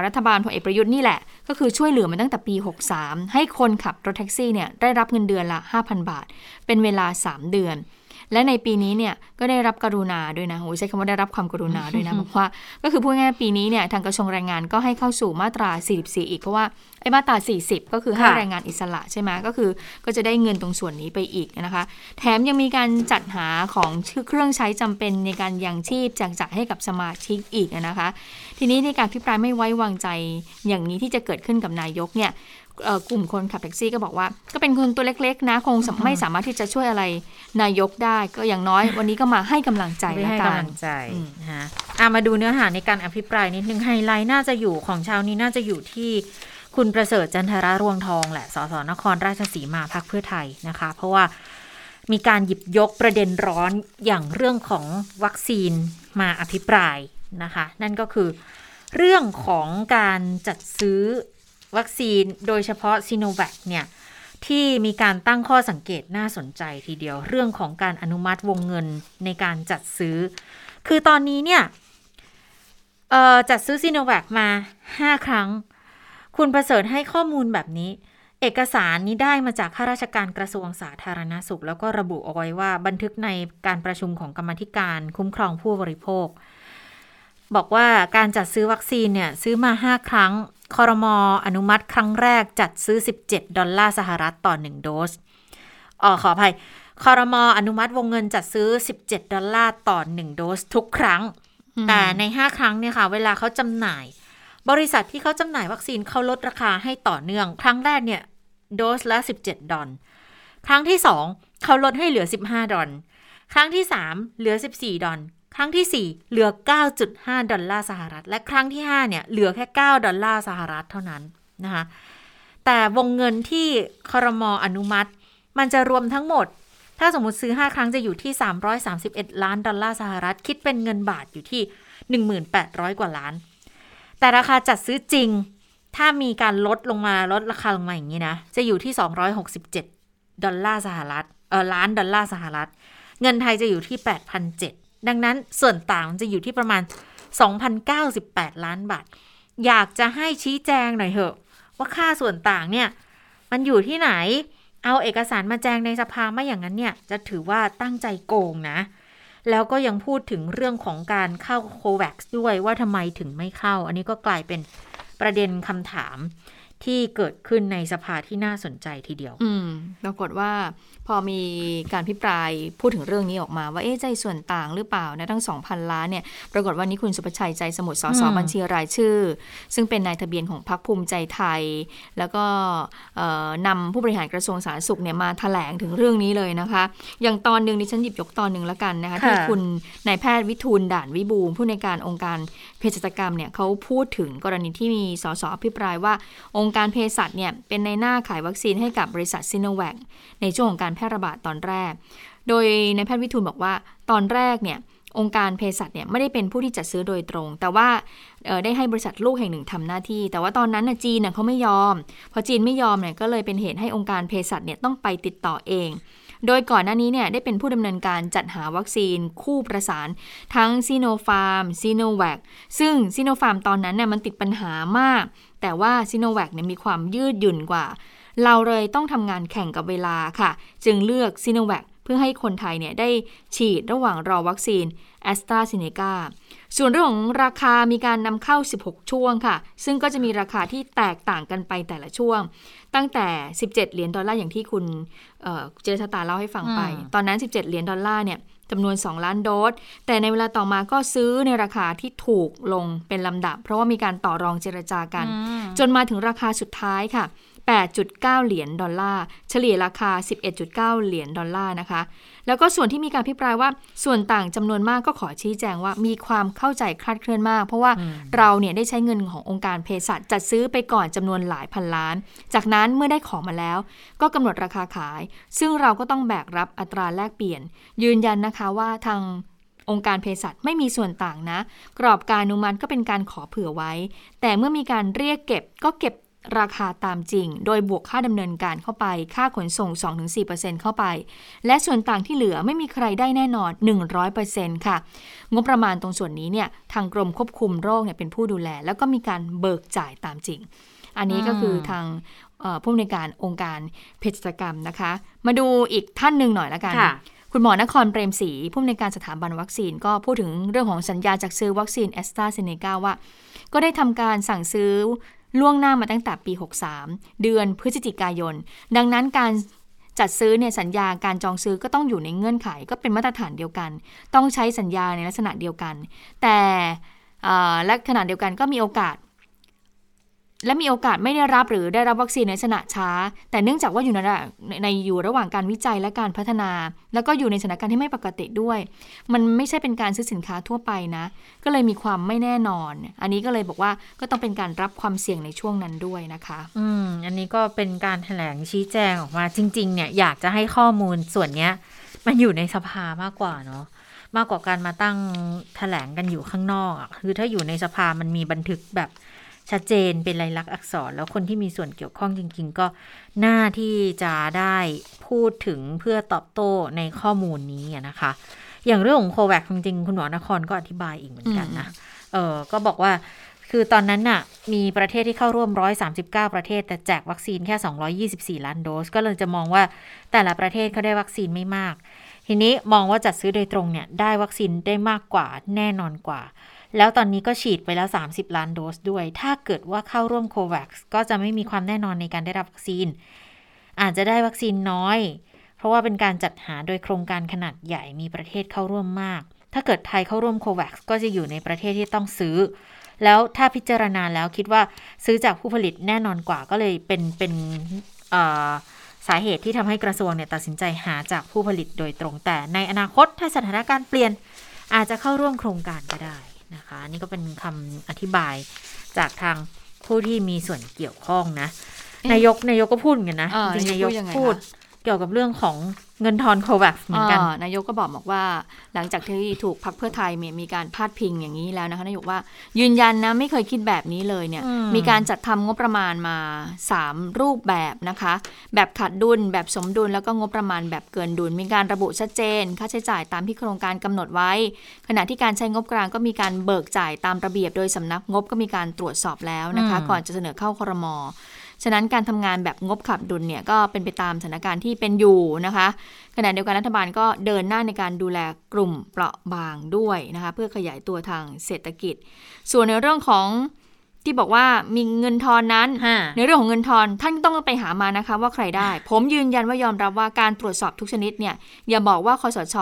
รัฐบาลพลเอกประยุทธ์นี่แหละ ก็คือช่วยเหลือมาตั้งแต่ปี 63 ให้คนขับรถแท็กซี่เนี่ยได้รับเงินเดือนละ 5,000 บาท เป็นเวลา 3 เดือน และในปีนี้เนี่ยก็ได้รับกรุณาด้วยนะโอ้ใช้คำว่าได้รับความกรุณาด้วยนะเพราะว่า ก็คือพูดง่ายปีนี้เนี่ยทางกระทรวงแรงงานก็ให้เข้าสู่มาตรา 44 อีกเพราะว่าไอ้มาตรา 40 ก็คือให้แรงงานอิสระใช่ไหมก็คือก็จะได้เงินตรงส่วนนี้ไปอีกนะคะ แถมยังมีการจัดหาของเครื่องใช้จำเป็นในการยังชีพแจกจ่ายให้กับสมาชิกอีกนะคะ ทีนี้ในการพิปรายไม่ไว้วางใจอย่างนี้ที่จะเกิดขึ้นกับนายกเนี่ยเอ่อ กลุ่มคนขับแท็กซี่ก็บอกว่า ก็เป็นคนตัวเล็กๆ นะคงสำไม่สามารถที่จะช่วยอะไรนายกได้ก็อย่างน้อยวันนี้ก็มาให้กำลังใจไม่ละให้กักำนลังใจอืมนะคะอะมาดูเนื้อหาในการอภิปรายนิดนึงไฮไลท์น่าจะอยู่ของเช้านี้น่าจะอยู่ที่คุณประเสริฐจันทรารวงทองแหละสสนครราชสีมาพักเพื่อไทยนะคะ เพราะว่ามีการหยิบยกประเด็นร้อนอย่างเรื่องของวัคซีนมาอภิปรายนะคะ นั่นก็คือเรื่องของการจัดซื้อ วัคซีนโดยเฉพาะซีโนแวคเนี่ยที่มีการตั้งข้อสังเกตน่าสนใจทีเดียวเรื่องของการอนุมัติวงเงินในการจัดซื้อ คือตอนนี้เนี่ยจัดซื้อซีโนแวคมา 5 ครั้ง คุณประเสริฐให้ข้อมูลแบบนี้ เอกสารนี้ได้มาจากข้าราชการกระทรวงสาธารณสุข แล้วก็ระบุเอาไว้ว่าบันทึกในการประชุมของกรรมธิการคุ้มครองผู้บริโภค บอกว่าการจัดซื้อวัคซีนเนี่ยซื้อมา 5 ครั้ง คอรมออนุมัติครั้งแรกจัดซื้อ 17 ดอลลาร์สหรัฐต่อ 1 โดสอ๋อขออภัยคอรมออนุมัติวงเงินจัดซื้อ 17 ดอลลาร์ต่อ 1 โดสทุกครั้ง แต่ใน 5 ครั้งเนี่ยค่ะ เวลาเขาจำหน่าย บริษัทที่เขาจำหน่ายวัคซีนเขาลดราคาให้ต่อเนื่อง ครั้งแรกเนี่ยโดสละ 17 ดอลครั้งที่ 2 เขาลดให้เหลือ 15 ดอลครั้งที่ 3 เหลือ 14 ดอล ครั้งที่ 4 เหลือ 9.5 ดอลลาร์สหรัฐ และครั้งที่ 5 เนี่ย เหลือแค่ 9 ดอลลาร์สหรัฐเท่านั้นนะคะแต่วงเงินที่คอรมออนุมัติ มันจะรวมทั้งหมด ถ้าสมมติซื้อ 5 ครั้งจะอยู่ที่ 331 ล้านดอลลาร์สหรัฐ คิดเป็นเงินบาทอยู่ที่ 1,800 กว่าล้าน แต่ราคาจัดซื้อจริง ถ้ามีการลดลงมาลดราคาลงมาอย่างนี้นะ จะอยู่ที่ 267 ดอลลาร์สหรัฐเออล้านดอลลาร์สหรัฐ เงินไทยจะอยู่ที่8,007 ดังนั้นส่วนต่างจะอยู่ที่ประมาณ 2,098 ล้านบาท อยากจะให้ชี้แจงหน่อยเถอะ ว่าค่าส่วนต่างเนี่ย มันอยู่ที่ไหน เอาเอกสารมาแจงในสภาไม่อย่างนั้นเนี่ย จะถือว่าตั้งใจโกงนะ แล้วก็ยังพูดถึงเรื่องของการเข้าโควัคด้วยว่าทำไมถึงไม่เข้า อันนี้ก็กลายเป็นประเด็นคำถาม ที่เกิดขึ้นในสภาที่น่าสนใจทีเดียว อืมปรากฏว่าพอมีการพิปรายพูดถึงเรื่องนี้ออกมา ว่าเอ๊ะใจส่วนต่างหรือเปล่านะทั้ง2,000ล้านเนี่ยปรากฏว่านี้คุณสุประชัยใจสมุทรสสอืมบัญชีรายชื่อ ซึ่งเป็นนายทะเบียนของพรรคภูมิใจไทย แล้วก็เอ่อนำผู้บริหารกระทรวงสาธารณสุขเนี่ยมาแถลงถึงเรื่องนี้เลยนะคะ อย่างตอนหนึ่งดิฉันหยิบยกตอนหนึ่งแล้วกันนะคะค่ะที่คุณนายแพทย์วิทูลด่านวิบูลย์ผู้ในวยการองค์การเภสัชกรรมเนี่ยเขาพูดถึงกรณีที่มีสสอภิปรายว่าององค์การเภสัชเนี่ยเป็นในหน้าขายวัคซีนให้กับบริษัทซิโนแวคในช่วงของการแพร่ระบาดตอนแรก โดยนายแพทย์วิทูลบอกว่าตอนแรกเนี่ยองค์การเภสัชเนี่ยไม่ได้เป็นผู้ที่จัดซื้อโดยตรง แต่ว่าได้ให้บริษัทลูกแห่งหนึ่งทำหน้าที่ แต่ว่าตอนนั้นน่ะจีนน่ะเขาไม่ยอม พอจีนไม่ยอมเนี่ยก็เลยเป็นเหตุให้องค์การเภสัชเนี่ยต้องไปติดต่อเอง โดยก่อนหน้านี้เนี่ยได้เป็นผู้ดำเนินการจัดหาวัคซีนคู่ประสาน ทั้งซีโนฟาร์มซีโนแวคซึ่งซีโนฟาร์มตอนนั้นเนี่ยมันติดปัญหามาก แต่ว่าซีโนแวคเนี่ยมีความยืดหยุ่นกว่า เราเลยต้องทำงานแข่งกับเวลาค่ะ จึงเลือกซีโนแวคเพื่อให้คนไทยเนี่ยได้ฉีดระหว่างรอวัคซีนแอสตราเซเนกาส่วนเรื่องของราคามีการนำเข้า 16 ช่วงค่ะ ซึ่งก็จะมีราคาที่แตกต่างกันไปแต่ละช่วง ตั้งแต่ 17 เหรียญดอลลาร์อย่างที่คุณเอ่อเจรชาตาเล่าให้ฟังไปอืมตอนนั้น 17 เหรียญดอลลาร์เนี่ย จำนวน 2 ล้านโดส แต่ในเวลาต่อมาก็ซื้อในราคาที่ถูกลงเป็นลำดับ เพราะว่ามีการต่อรองเจรจากัน จนมาถึงราคาสุดท้ายค่ะ 8.9 เหรียญดอลลาร์ เฉลี่ยราคา 11.9 เหรียญดอลลาร์นะคะ แล้วก็ส่วนที่มีการพิปรายว่าส่วนต่างจำนวนมากก็ขอชี้แจงว่ามีความเข้าใจคลาดเคลื่อนมาก เพราะว่าเราเนี่ยได้ใช้เงินขององค์การเภสัชจัดซื้อไปก่อนจำนวนหลายพันล้าน จากนั้นเมื่อได้ของมาแล้ว ก็กำหนดราคาขาย ซึ่งเราก็ต้องแบกรับอัตราแลกเปลี่ยน ยืนยันนะคะว่าทางองค์การเภสัชไม่มีส่วนต่างนะ กรอบการอนุมัติก็เป็นการขอเผื่อไว้ แต่เมื่อมีการเรียกเก็บก็เก็บ ราคาตามจริง โดยบวกค่าดำเนินการเข้าไป ค่าขนส่ง 2-4%เข้าไป และส่วนต่างที่เหลือไม่มีใครได้แน่นอน 100%ค่ะ งบประมาณตรงส่วนนี้เนี่ยทางกรมควบคุมโรคเนี่ยเป็นผู้ดูแล แล้วก็มีการเบิกจ่ายตามจริง อันนี้ก็คือทางเอ่อผู้อำนวยการองค์การเภสัชกรรมนะคะ มาดูอีกท่านหนึ่งหน่อยละกันค่ะคุณหมอนครเปรมศรีผู้อำนวยการสถาบันวัคซีน ก็พูดถึงเรื่องของสัญญาจากซื้อวัคซีนแอสตราเซเนกาว่า ก็ได้ทำการสั่งซื้อ ล่วงหน้ามาตั้งแต่ปี 63 เดือนพฤศจิกายน ดังนั้นการจัดซื้อเนี่ยสัญญาการจองซื้อก็ต้องอยู่ในเงื่อนไขก็เป็นมาตรฐานเดียวกัน ต้องใช้สัญญาในลักษณะเดียวกัน แต่และขณะเดียวกันก็มีโอกาส และมีโอกาสไม่ได้รับหรือได้รับวัคซีนในลักษณะช้า แต่เนื่องจากว่าอยู่ในระในอยู่ระหว่างการวิจัยและการพัฒนา แล้วก็อยู่ในสถานการณ์ที่ไม่ปกติด้วย มันไม่ใช่เป็นการซื้อสินค้าทั่วไปนะ ก็เลยมีความไม่แน่นอน อันนี้ก็เลยบอกว่าก็ต้องเป็นการรับความเสี่ยงในช่วงนั้นด้วยนะคะ อืม อันนี้ก็เป็นการแถลงชี้แจงออกมาจริง ๆ เนี่ยอยากจะให้ข้อมูลส่วนเนี้ย มันอยู่ในสภามากกว่าเนาะมากกว่าการมาตั้งแถลงกันอยู่ข้างนอกอะคือถ้าอยู่ในสภามันมีบันทึกแบบ ชัดเจนเป็นลายลักษณ์อักษร แล้วคนที่มีส่วนเกี่ยวข้องจริง ๆ ก็หน้าที่จะได้พูดถึงเพื่อตอบโต้ในข้อมูลนี้อะนะคะ อย่างเรื่องของโควิดจริงๆ คุณหมอนครก็อธิบายอีกเหมือนกันนะเออก็บอกว่าคือตอนนั้นน่ะมีประเทศที่เข้าร่วม 139 ประเทศ แต่แจกวัคซีนแค่ 224 ล้านโดส ก็เลยจะมองว่าแต่ละประเทศเขาได้วัคซีนไม่มาก ทีนี้มองว่าจัดซื้อโดยตรงเนี่ยได้วัคซีนได้มากกว่าแน่นอนกว่า แล้วตอนนี้ก็ฉีดไปแล้ว 30 ล้านโดสด้วย ถ้าเกิดว่าเข้าร่วมโควัคก็จะไม่มีความแน่นอนในการได้รับวัคซีน อาจจะได้วัคซีนน้อย เพราะว่าเป็นการจัดหาโดยโครงการขนาดใหญ่มีประเทศเข้าร่วมมาก ถ้าเกิดไทยเข้าร่วมโควัคก็จะอยู่ในประเทศที่ต้องซื้อ แล้วถ้าพิจารณาแล้วคิดว่าซื้อจากผู้ผลิตแน่นอนกว่าก็เลยเป็นเป็นสาเหตุที่ทำให้กระทรวงเนี่ยตัดสินใจหาจากผู้ผลิตโดยตรงแต่ในอนาคตถ้าสถานการณ์เปลี่ยนอาจจะเข้าร่วมโครงการก็ได้ นะคะ นี่ก็เป็นคำอธิบายจากทางผู้ที่มีส่วนเกี่ยวข้องนะเอ๊ะนายกนายกก็พูดเหมือนกันนะอ่าจริงๆนานายยกกพูดยังไงพูดคะ เกี่ยวกับเรื่องของเงินทอนโควัคเหมือนกันอ่านายกก็บอกบอกว่า หลังจากที่ถูกพักเพื่อไทยมีมีการพาดพิงอย่างนี้แล้วนะคะนายกว่า ยืนยันนะไม่เคยคิดแบบนี้เลยเนี่ยอืมมีการจัดทำงบประมาณมา 3 รูปแบบนะคะ แบบขาดดุล แบบสมดุลแล้วก็งบประมาณแบบเกินดุล มีการระบุชัดเจน ค่าใช้จ่ายตามที่โครงการกำหนดไว้ ขณะที่การใช้งบกลางก็มีการเบิกจ่ายตามระเบียบ โดยสำนักงบก็มีการตรวจสอบแล้วนะคะอืมก่อนจะเสนอเข้าครม ฉะนั้นการทำงานแบบงบขับดุลเนี่ยก็เป็นไปตามสถานการณ์ที่เป็นอยู่นะคะ ขณะเดียวกันรัฐบาลก็เดินหน้าในการดูแลกลุ่มเปราะบางด้วยนะคะเพื่อขยายตัวทางเศรษฐกิจ ส่วนในเรื่องของ ที่บอกว่ามีเงินทอนนั้นฮะในเรื่องของเงินทอนท่านต้องไปหามานะคะว่าใครได้ ผมยืนยันว่ายอมรับว่าการตรวจสอบทุกชนิดเนี่ยอย่าบอกว่าคอสช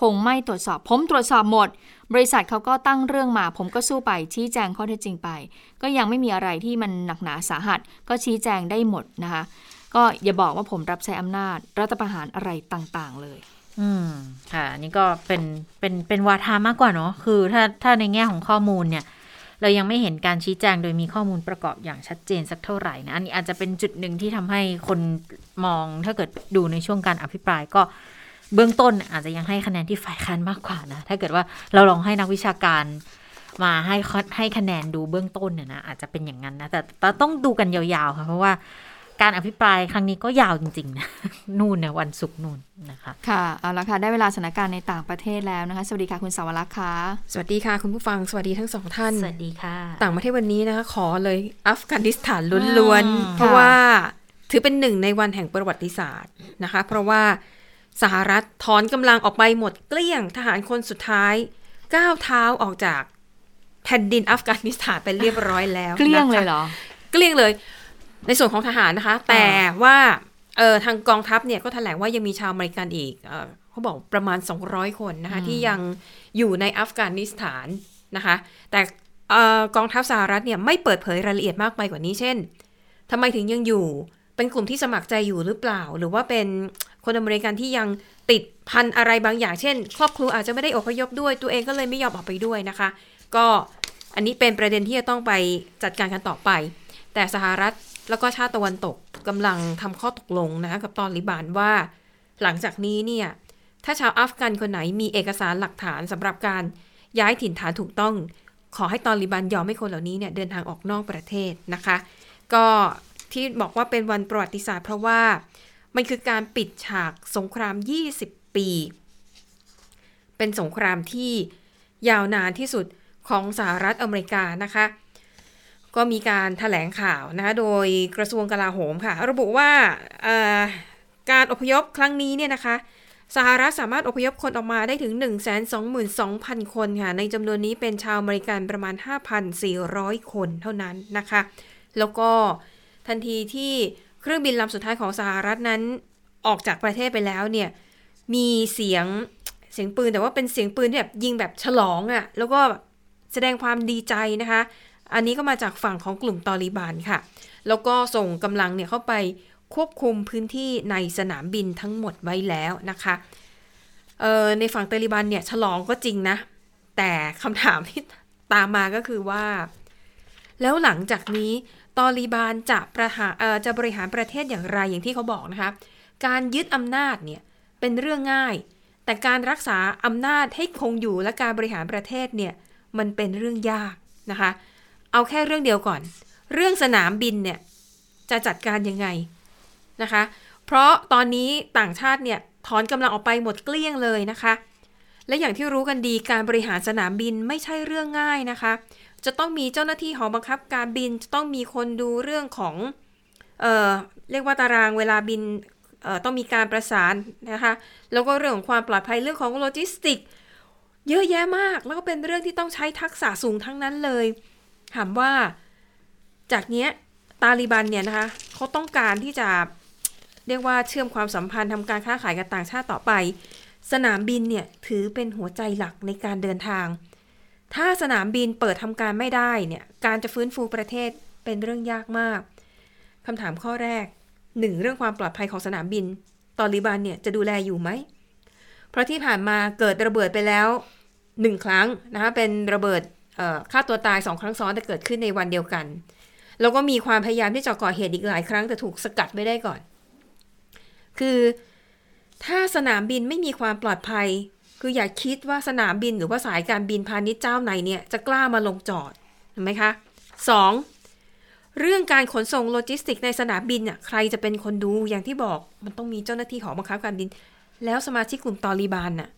คงไม่ตรวจสอบ ผมตรวจสอบหมด บริษัทเขาก็ตั้งเรื่องมา ผมก็สู้ไปชี้แจงข้อเท็จจริงไป ก็ยังไม่มีอะไรที่มันหนักหนาสาหัส ก็ชี้แจงได้หมดนะคะ ก็อย่าบอกว่าผมรับใช้อำนาจ รัฐประหารอะไรต่างๆ เลยอืมค่ะอันนี่ก็เป็นเป็นเป็นวาทามากกว่าเนาะคือถ้าถ้าในแง่ของข้อมูลเนี่ย เรายังไม่เห็นการชี้แจงโดยมีข้อมูลประกอบอย่างชัดเจนสักเท่าไหร่นะ อันนี้อาจจะเป็นจุดหนึ่งที่ทำให้คนมองถ้าเกิดดูในช่วงการอภิปรายก็เบื้องต้นอาจจะยังให้คะแนนที่ฝ่ายค้านมากกว่านะ ถ้าเกิดว่าเราลองให้นักวิชาการมาให้ให้คะแนนดูเบื้องต้นเนี่ยนะอาจจะเป็นอย่างนั้นนะแต่ต้องดูกันยาวๆค่ะเพราะว่า การอภิปรายครั้งนี้ก็ยาวจริงๆนะนู่นเนี่ยวันศุกร์นู่นนะคะค่ะเอาละค่ะได้เวลาสถานการณ์ในต่างประเทศแล้วนะคะ สวัสดีค่ะคุณสาวรักษ์ค่ะสวัสดีค่ะคุณผู้ฟังสวัสดีทั้งสองท่าน สวัสดีค่ะ ต่างประเทศวันนี้นะคะ ขอเลยอัฟกานิสถานล้วนอืมๆเพราะว่าถือเป็นหนึ่งในวันแห่งประวัติศาสตร์นะคะ เพราะว่าสหรัฐถอนกำลังออกไปหมดเกลี้ยงทหารคนสุดท้ายก้าวเท้าออกจากแผ่นดินอัฟกานิสถานไปเรียบร้อยแล้วเกลี้ยงนะคะเลยเหรอเกลี้ยงเลย ในส่วนของทหารนะคะ แต่ว่าเออทางกองทัพเนี่ยก็แถลงว่ายังมีชาวอเมริกันอีกเออเขาบอกประมาณ 200 คนนะคะ ที่ยังอยู่ในอัฟกานิสถานนะคะ แต่เอ่อกองทัพสหรัฐเนี่ยไม่เปิดเผยรายละเอียดมากไปกว่านี้เช่นทำไมถึงยังอยู่เป็นกลุ่มที่สมัครใจอยู่หรือเปล่า หรือว่าเป็นคนอเมริกันที่ยังติดพันอะไรบางอย่างเช่น ครอบครัวอาจจะไม่ได้อพยพด้วย ตัวเองก็เลยไม่ยอมออกไปด้วยนะคะ ก็อันนี้เป็นประเด็นที่จะต้องไปจัดการกันต่อไป แต่สหรัฐ แล้วก็ชาติตะวันตกกำลังทำข้อตกลงนะกับตอริบานว่า หลังจากนี้เนี่ยถ้าชาวอัฟกันคนไหนมีเอกสารหลักฐานสำหรับการย้ายถิ่นฐานถูกต้อง ขอให้ตอริบันยอมให้คนเหล่านี้เนี่ยเดินทางออกนอกประเทศนะคะ ก็ที่บอกว่าเป็นวันประวัติศาสตร์ เพราะว่ามันคือการปิดฉากสงคราม 20 ปี เป็นสงครามที่ยาวนานที่สุดของสหรัฐอเมริกานะคะ ก็มีการถแถลงข่าวนะคะโดยกระทรวงกลาโหมค่ะ ระบุว่าการอพยพครั้งนี้เนี่ยนะคะสหรัฐสามารถอพยพคนออกมาได้ถึง 122,000 คนค่ะ ในจำนวนนี้เป็นชาวอเมริกันประมาณ 5,400 คนเท่านั้นนะคะ แล้วก็ทันทีที่เครื่องบินลำสุดท้ายของสหรัฐนั้นออกจากประเทศไปแล้วเนี่ย มีเสียงเสียงปืนแต่ว่าเป็นเสียงปืนที่แบบยิงแบบฉลองอะ่ะ แล้วก็แสดงความดีใจนะคะ อันนี้ก็มาจากฝั่งของกลุ่มตอริบานค่ะ แล้วก็ส่งกำลังเนี่ยเข้าไปควบคุมพื้นที่ในสนามบินทั้งหมดไว้แล้วนะคะเอ่อในฝั่งตาลิบันเนี่ยฉลองก็จริงนะ แต่คำถามที่ตามมาก็คือว่า แล้วหลังจากนี้ตอริบานจะประหารเอ่อจะบริหารประเทศอย่างไรอย่างที่เขาบอกนะคะ การยึดอำนาจเนี่ยเป็นเรื่องง่าย แต่การรักษาอำนาจให้คงอยู่และการบริหารประเทศเนี่ยมันเป็นเรื่องยากนะคะ เอาแค่เรื่องเดียวก่อน เรื่องสนามบินเนี่ยจะจัดการยังไงนะคะ เพราะตอนนี้ต่างชาติเนี่ยถอนกำลังออกไปหมดเกลี้ยงเลยนะคะ และอย่างที่รู้กันดีการบริหารสนามบินไม่ใช่เรื่องง่ายนะคะ จะต้องมีเจ้าหน้าที่หอบังคับการบินจะต้องมีคนดูเรื่องของเออเรียกว่าตารางเวลาบินต้องมีการประสานนะคะ แล้วก็เรื่องของความปลอดภัยเรื่องของโลจิสติก เยอะแยะมาก แล้วก็เป็นเรื่องที่ต้องใช้ทักษะสูงทั้งนั้นเลย ถามว่าจากเนี้ยตาลิบันเนี่ยนะคะเขาต้องการที่จะเรียกว่าเชื่อมความสัมพันธ์ทำการค้าขายกับต่างชาติต่อไป สนามบินเนี่ยถือเป็นหัวใจหลักในการเดินทาง ถ้าสนามบินเปิดทำการไม่ได้เนี่ยการจะฟื้นฟูประเทศเป็นเรื่องยากมากคำถามข้อแรกหนึ่งเรื่องความปลอดภัยของสนามบิน ตอริบันเนี่ยจะดูแลอยู่ไหม เพราะที่ผ่านมาเกิดระเบิดไปแล้วหนึ่งครั้งนะคะเป็นระเบิด ฆ่าตัวตายสองครั้งซ้อนแต่เกิดขึ้นในวันเดียวกัน แล้วก็มีความพยายามที่จะก่อเหตุอีกหลายครั้งแต่ถูกสกัดไม่ได้ก่อน คือถ้าสนามบินไม่มีความปลอดภัย คืออย่าคิดว่าสนามบินหรือว่าสายการบินพาณิชย์เจ้าไหนเนี่ยจะกล้ามาลงจอดเห็นไหมคะสองเรื่องการขนส่งโลจิสติกส์ในสนามบินเนี่ยใครจะเป็นคนดูอย่างที่บอกมันต้องมีเจ้าหน้าที่หอบังคับการบิน แล้วสมาชิกกลุ่มตาลีบันน่ะ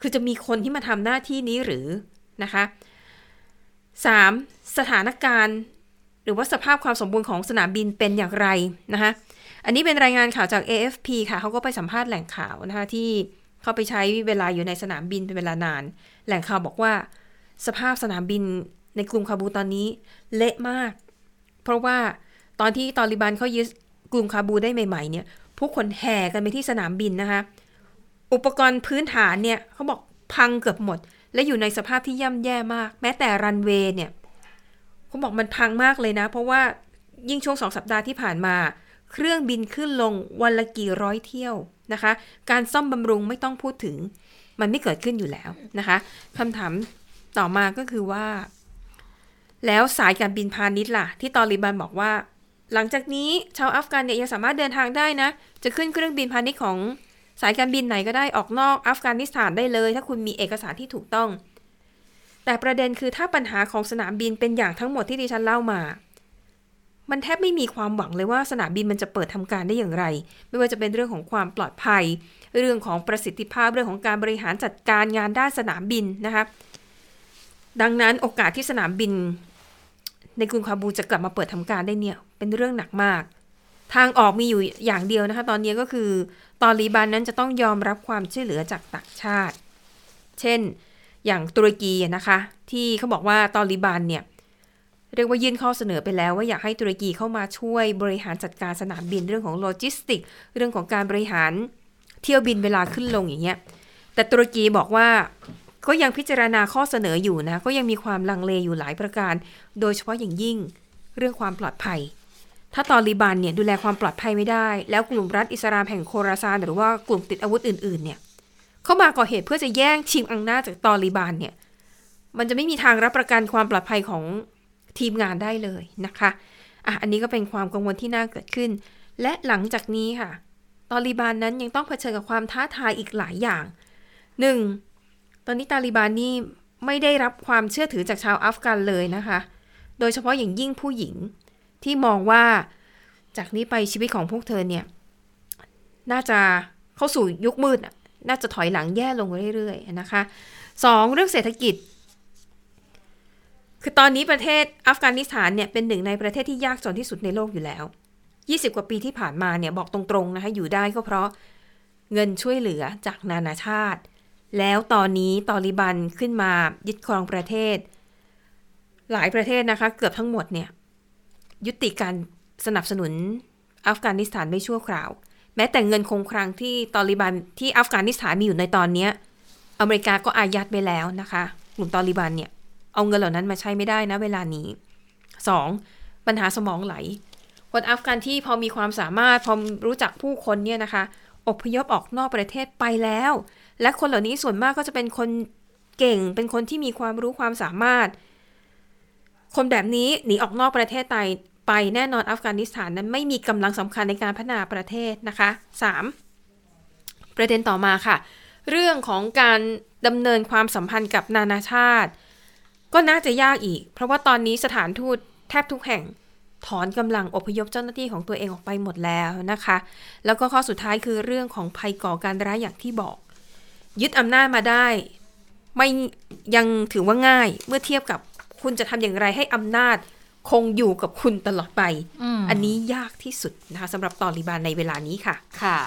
คือจะมีคนที่มาทำหน้าที่นี้หรือนะคะ 3. สถานการณ์ หรือว่าสภาพความสมบูรณ์ของสนามบินเป็นอย่างไรนะคะอันนี้เป็นรายงานข่าวจาก AFP ค่ะเขาก็ไปสัมภาษณ์แหล่งข่าวนะคะที่เขาไปใช้เวลาอยู่ในสนามบินเป็นเวลานาน แหล่งข่าวบอกว่า สภาพสนามบินในกรุงคาบูตอนนี้เละมาก เพราะว่าตอนที่ตอริบันเขายึดกรุงคาบูได้ใหม่ ๆ เนี่ยผู้คนแห่กันไปที่สนามบินนะคะ อุปกรณ์พื้นฐานเนี่ยเขาบอกพังเกือบหมด และอยู่ในสภาพที่ย่ำแย่มาก แม้แต่รันเวย์เนี่ยเขาบอกมันพังมากเลยนะ เพราะว่ายิ่งช่วงสองสัปดาห์ที่ผ่านมา เครื่องบินขึ้นลงวันละกี่ร้อยเที่ยวนะคะ การซ่อมบำรุงไม่ต้องพูดถึง มันไม่เกิดขึ้นอยู่แล้วนะคะคำถามต่อมาก็คือว่า แล้วสายการบินพาณิชย์ล่ะ ที่ตอริบันบอกว่า หลังจากนี้ชาวอัฟกันเนี่ยยังสามารถเดินทางได้นะ จะขึ้นเครื่องบินพาณิชย์ของ สายการบินไหนก็ได้ออกนอกอัฟกานิสถานได้เลย ถ้าคุณมีเอกสารที่ถูกต้อง แต่ประเด็นคือถ้าปัญหาของสนามบินเป็นอย่างทั้งหมดที่ดิฉันเล่ามา มันแทบไม่มีความหวังเลยว่าสนามบินมันจะเปิดทำการได้อย่างไร ไม่ว่าจะเป็นเรื่องของความปลอดภัย เรื่องของประสิทธิภาพเรื่องของการบริหารจัดการงานด้านสนามบินนะคะดังนั้นโอกาสที่สนามบิน ในกรุงคาบูจะกลับมาเปิดทำการได้เนี่ยเป็นเรื่องหนักมาก ทางออกมีอยู่อย่างเดียวนะคะ ตอนนี้ก็คือ ตอริบานนั้นจะต้องยอมรับความช่วยเหลือจากต่างชาติ เช่น อย่างตุรกีนะคะ ที่เขาบอกว่าตอริบานเนี่ยเรียกว่ายื่นข้อเสนอไปแล้วว่าอยากให้ตุรกีเข้ามาช่วยบริหารจัดการสนามบินเรื่องของโลจิสติก เรื่องของการบริหารเที่ยวบินเวลาขึ้นลงอย่างเงี้ย แต่ตุรกีบอกว่าก็ยังพิจารณาข้อเสนออยู่นะ ก็ยังมีความลังเลอยู่หลายประการ โดยเฉพาะอย่างยิ่งเรื่องความปลอดภัย ถ้าตอริบันเนี่ยดูแลความปลอดภัยไม่ได้ แล้วกลุ่มรัฐอิสลามแห่งโคราซานหรือว่ากลุ่มติดอาวุธอื่นๆเนี่ยเข้ามาก่อเหตุเพื่อจะแย่งชิงอำนาจจากตอริบันเนี่ยมันจะไม่มีทางรับประกันความปลอดภัยของทีมงานได้เลยนะคะอะอันนี้ก็เป็นความกังวลที่น่าเกิดขึ้น และหลังจากนี้ค่ะ ตอริบานนั้นยังต้องเผชิญกับความท้าทายอีกหลายอย่างหนึ่งตอนนี้ตาลิบานนี่ไม่ได้รับความเชื่อถือจากชาวอัฟกันเลยนะคะ โดยเฉพาะอย่างยิ่งผู้หญิง ที่มองว่าจากนี้ไปชีวิตของพวกเธอเนี่ย น่าจะเข้าสู่ยุคมืดน่าจะถอยหลังแย่ลงเรื่อยๆนะคะสองเรื่องเศรษฐกิจ คือตอนนี้ประเทศอัฟกานิสถานเนี่ยเป็นหนึ่งในประเทศที่ยากจนที่สุดในโลกอยู่แล้ว 20 กว่าปีที่ผ่านมาเนี่ยบอกตรงๆนะคะอยู่ได้ก็เพราะเงินช่วยเหลือจากนานาชาติ แล้วตอนนี้ตอริบันขึ้นมายึดครองประเทศ หลายประเทศนะคะ เกือบทั้งหมดเนี่ย ยุติการสนับสนุนอัฟกานิสถานไม่ชั่วคราว แม้แต่เงินคงคลังที่ตอริบันที่อัฟกานิสถานมีอยู่ในตอนเนี้ยอเมริกาก็อายัดไปแล้วนะคะ กลุ่มตอริบันเนี่ย เอาเงินเหล่านั้นมาใช้ไม่ได้นะเวลานี้สองปัญหาสมองไหลคนอัฟกันที่พอมีความสามารถพอรู้จักผู้คนเนี่ยนะคะอพยพออกนอกประเทศไปแล้ว และคนเหล่านี้ส่วนมากก็จะเป็นคนเก่งเป็นคนที่มีความรู้ความสามารถ คนแบบนี้หนีออกนอกประเทศไป ไปแน่นอนอัฟกานิสถานนั้นไม่มีกำลังสำคัญในการพัฒนาประเทศนะคะ 3. ประเด็นต่อมาค่ะ เรื่องของการดำเนินความสัมพันธ์กับนานาชาติ ก็น่าจะยากอีก เพราะว่าตอนนี้สถานทูตแทบทุกแห่งถอนกำลังอพยพเจ้าหน้าที่ของตัวเองออกไปหมดแล้วนะคะ แล้วก็ข้อสุดท้ายคือเรื่องของภัยก่อการร้ายอย่างที่บอก ยึดอำนาจมาได้ ไม่ยังถือว่าง่ายเมื่อเทียบกับคุณจะทำอย่างไรให้อำนาจ คงอยู่กับคุณตลอดไปอืมอันนี้ยากที่สุดนะคะสำหรับตอริบานในเวลานี้ค่ะ ค่ะ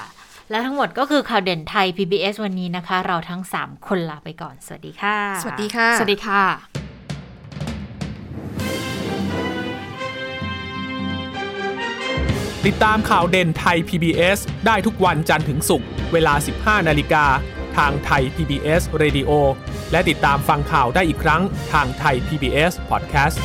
และทั้งหมดก็คือข่าวเด่นไทย PBS วันนี้นะคะ เราทั้ง 3 คนลาไปก่อน สวัสดีค่ะ สวัสดีค่ะ สวัสดีค่ะ ติดตามข่าวเด่นไทย PBS ได้ทุกวันจันทร์ถึงศุกร์เวลา 15 นาฬิกาทางไทย PBS Radio และติดตามฟังข่าวได้อีกครั้งทางไทย PBS Podcast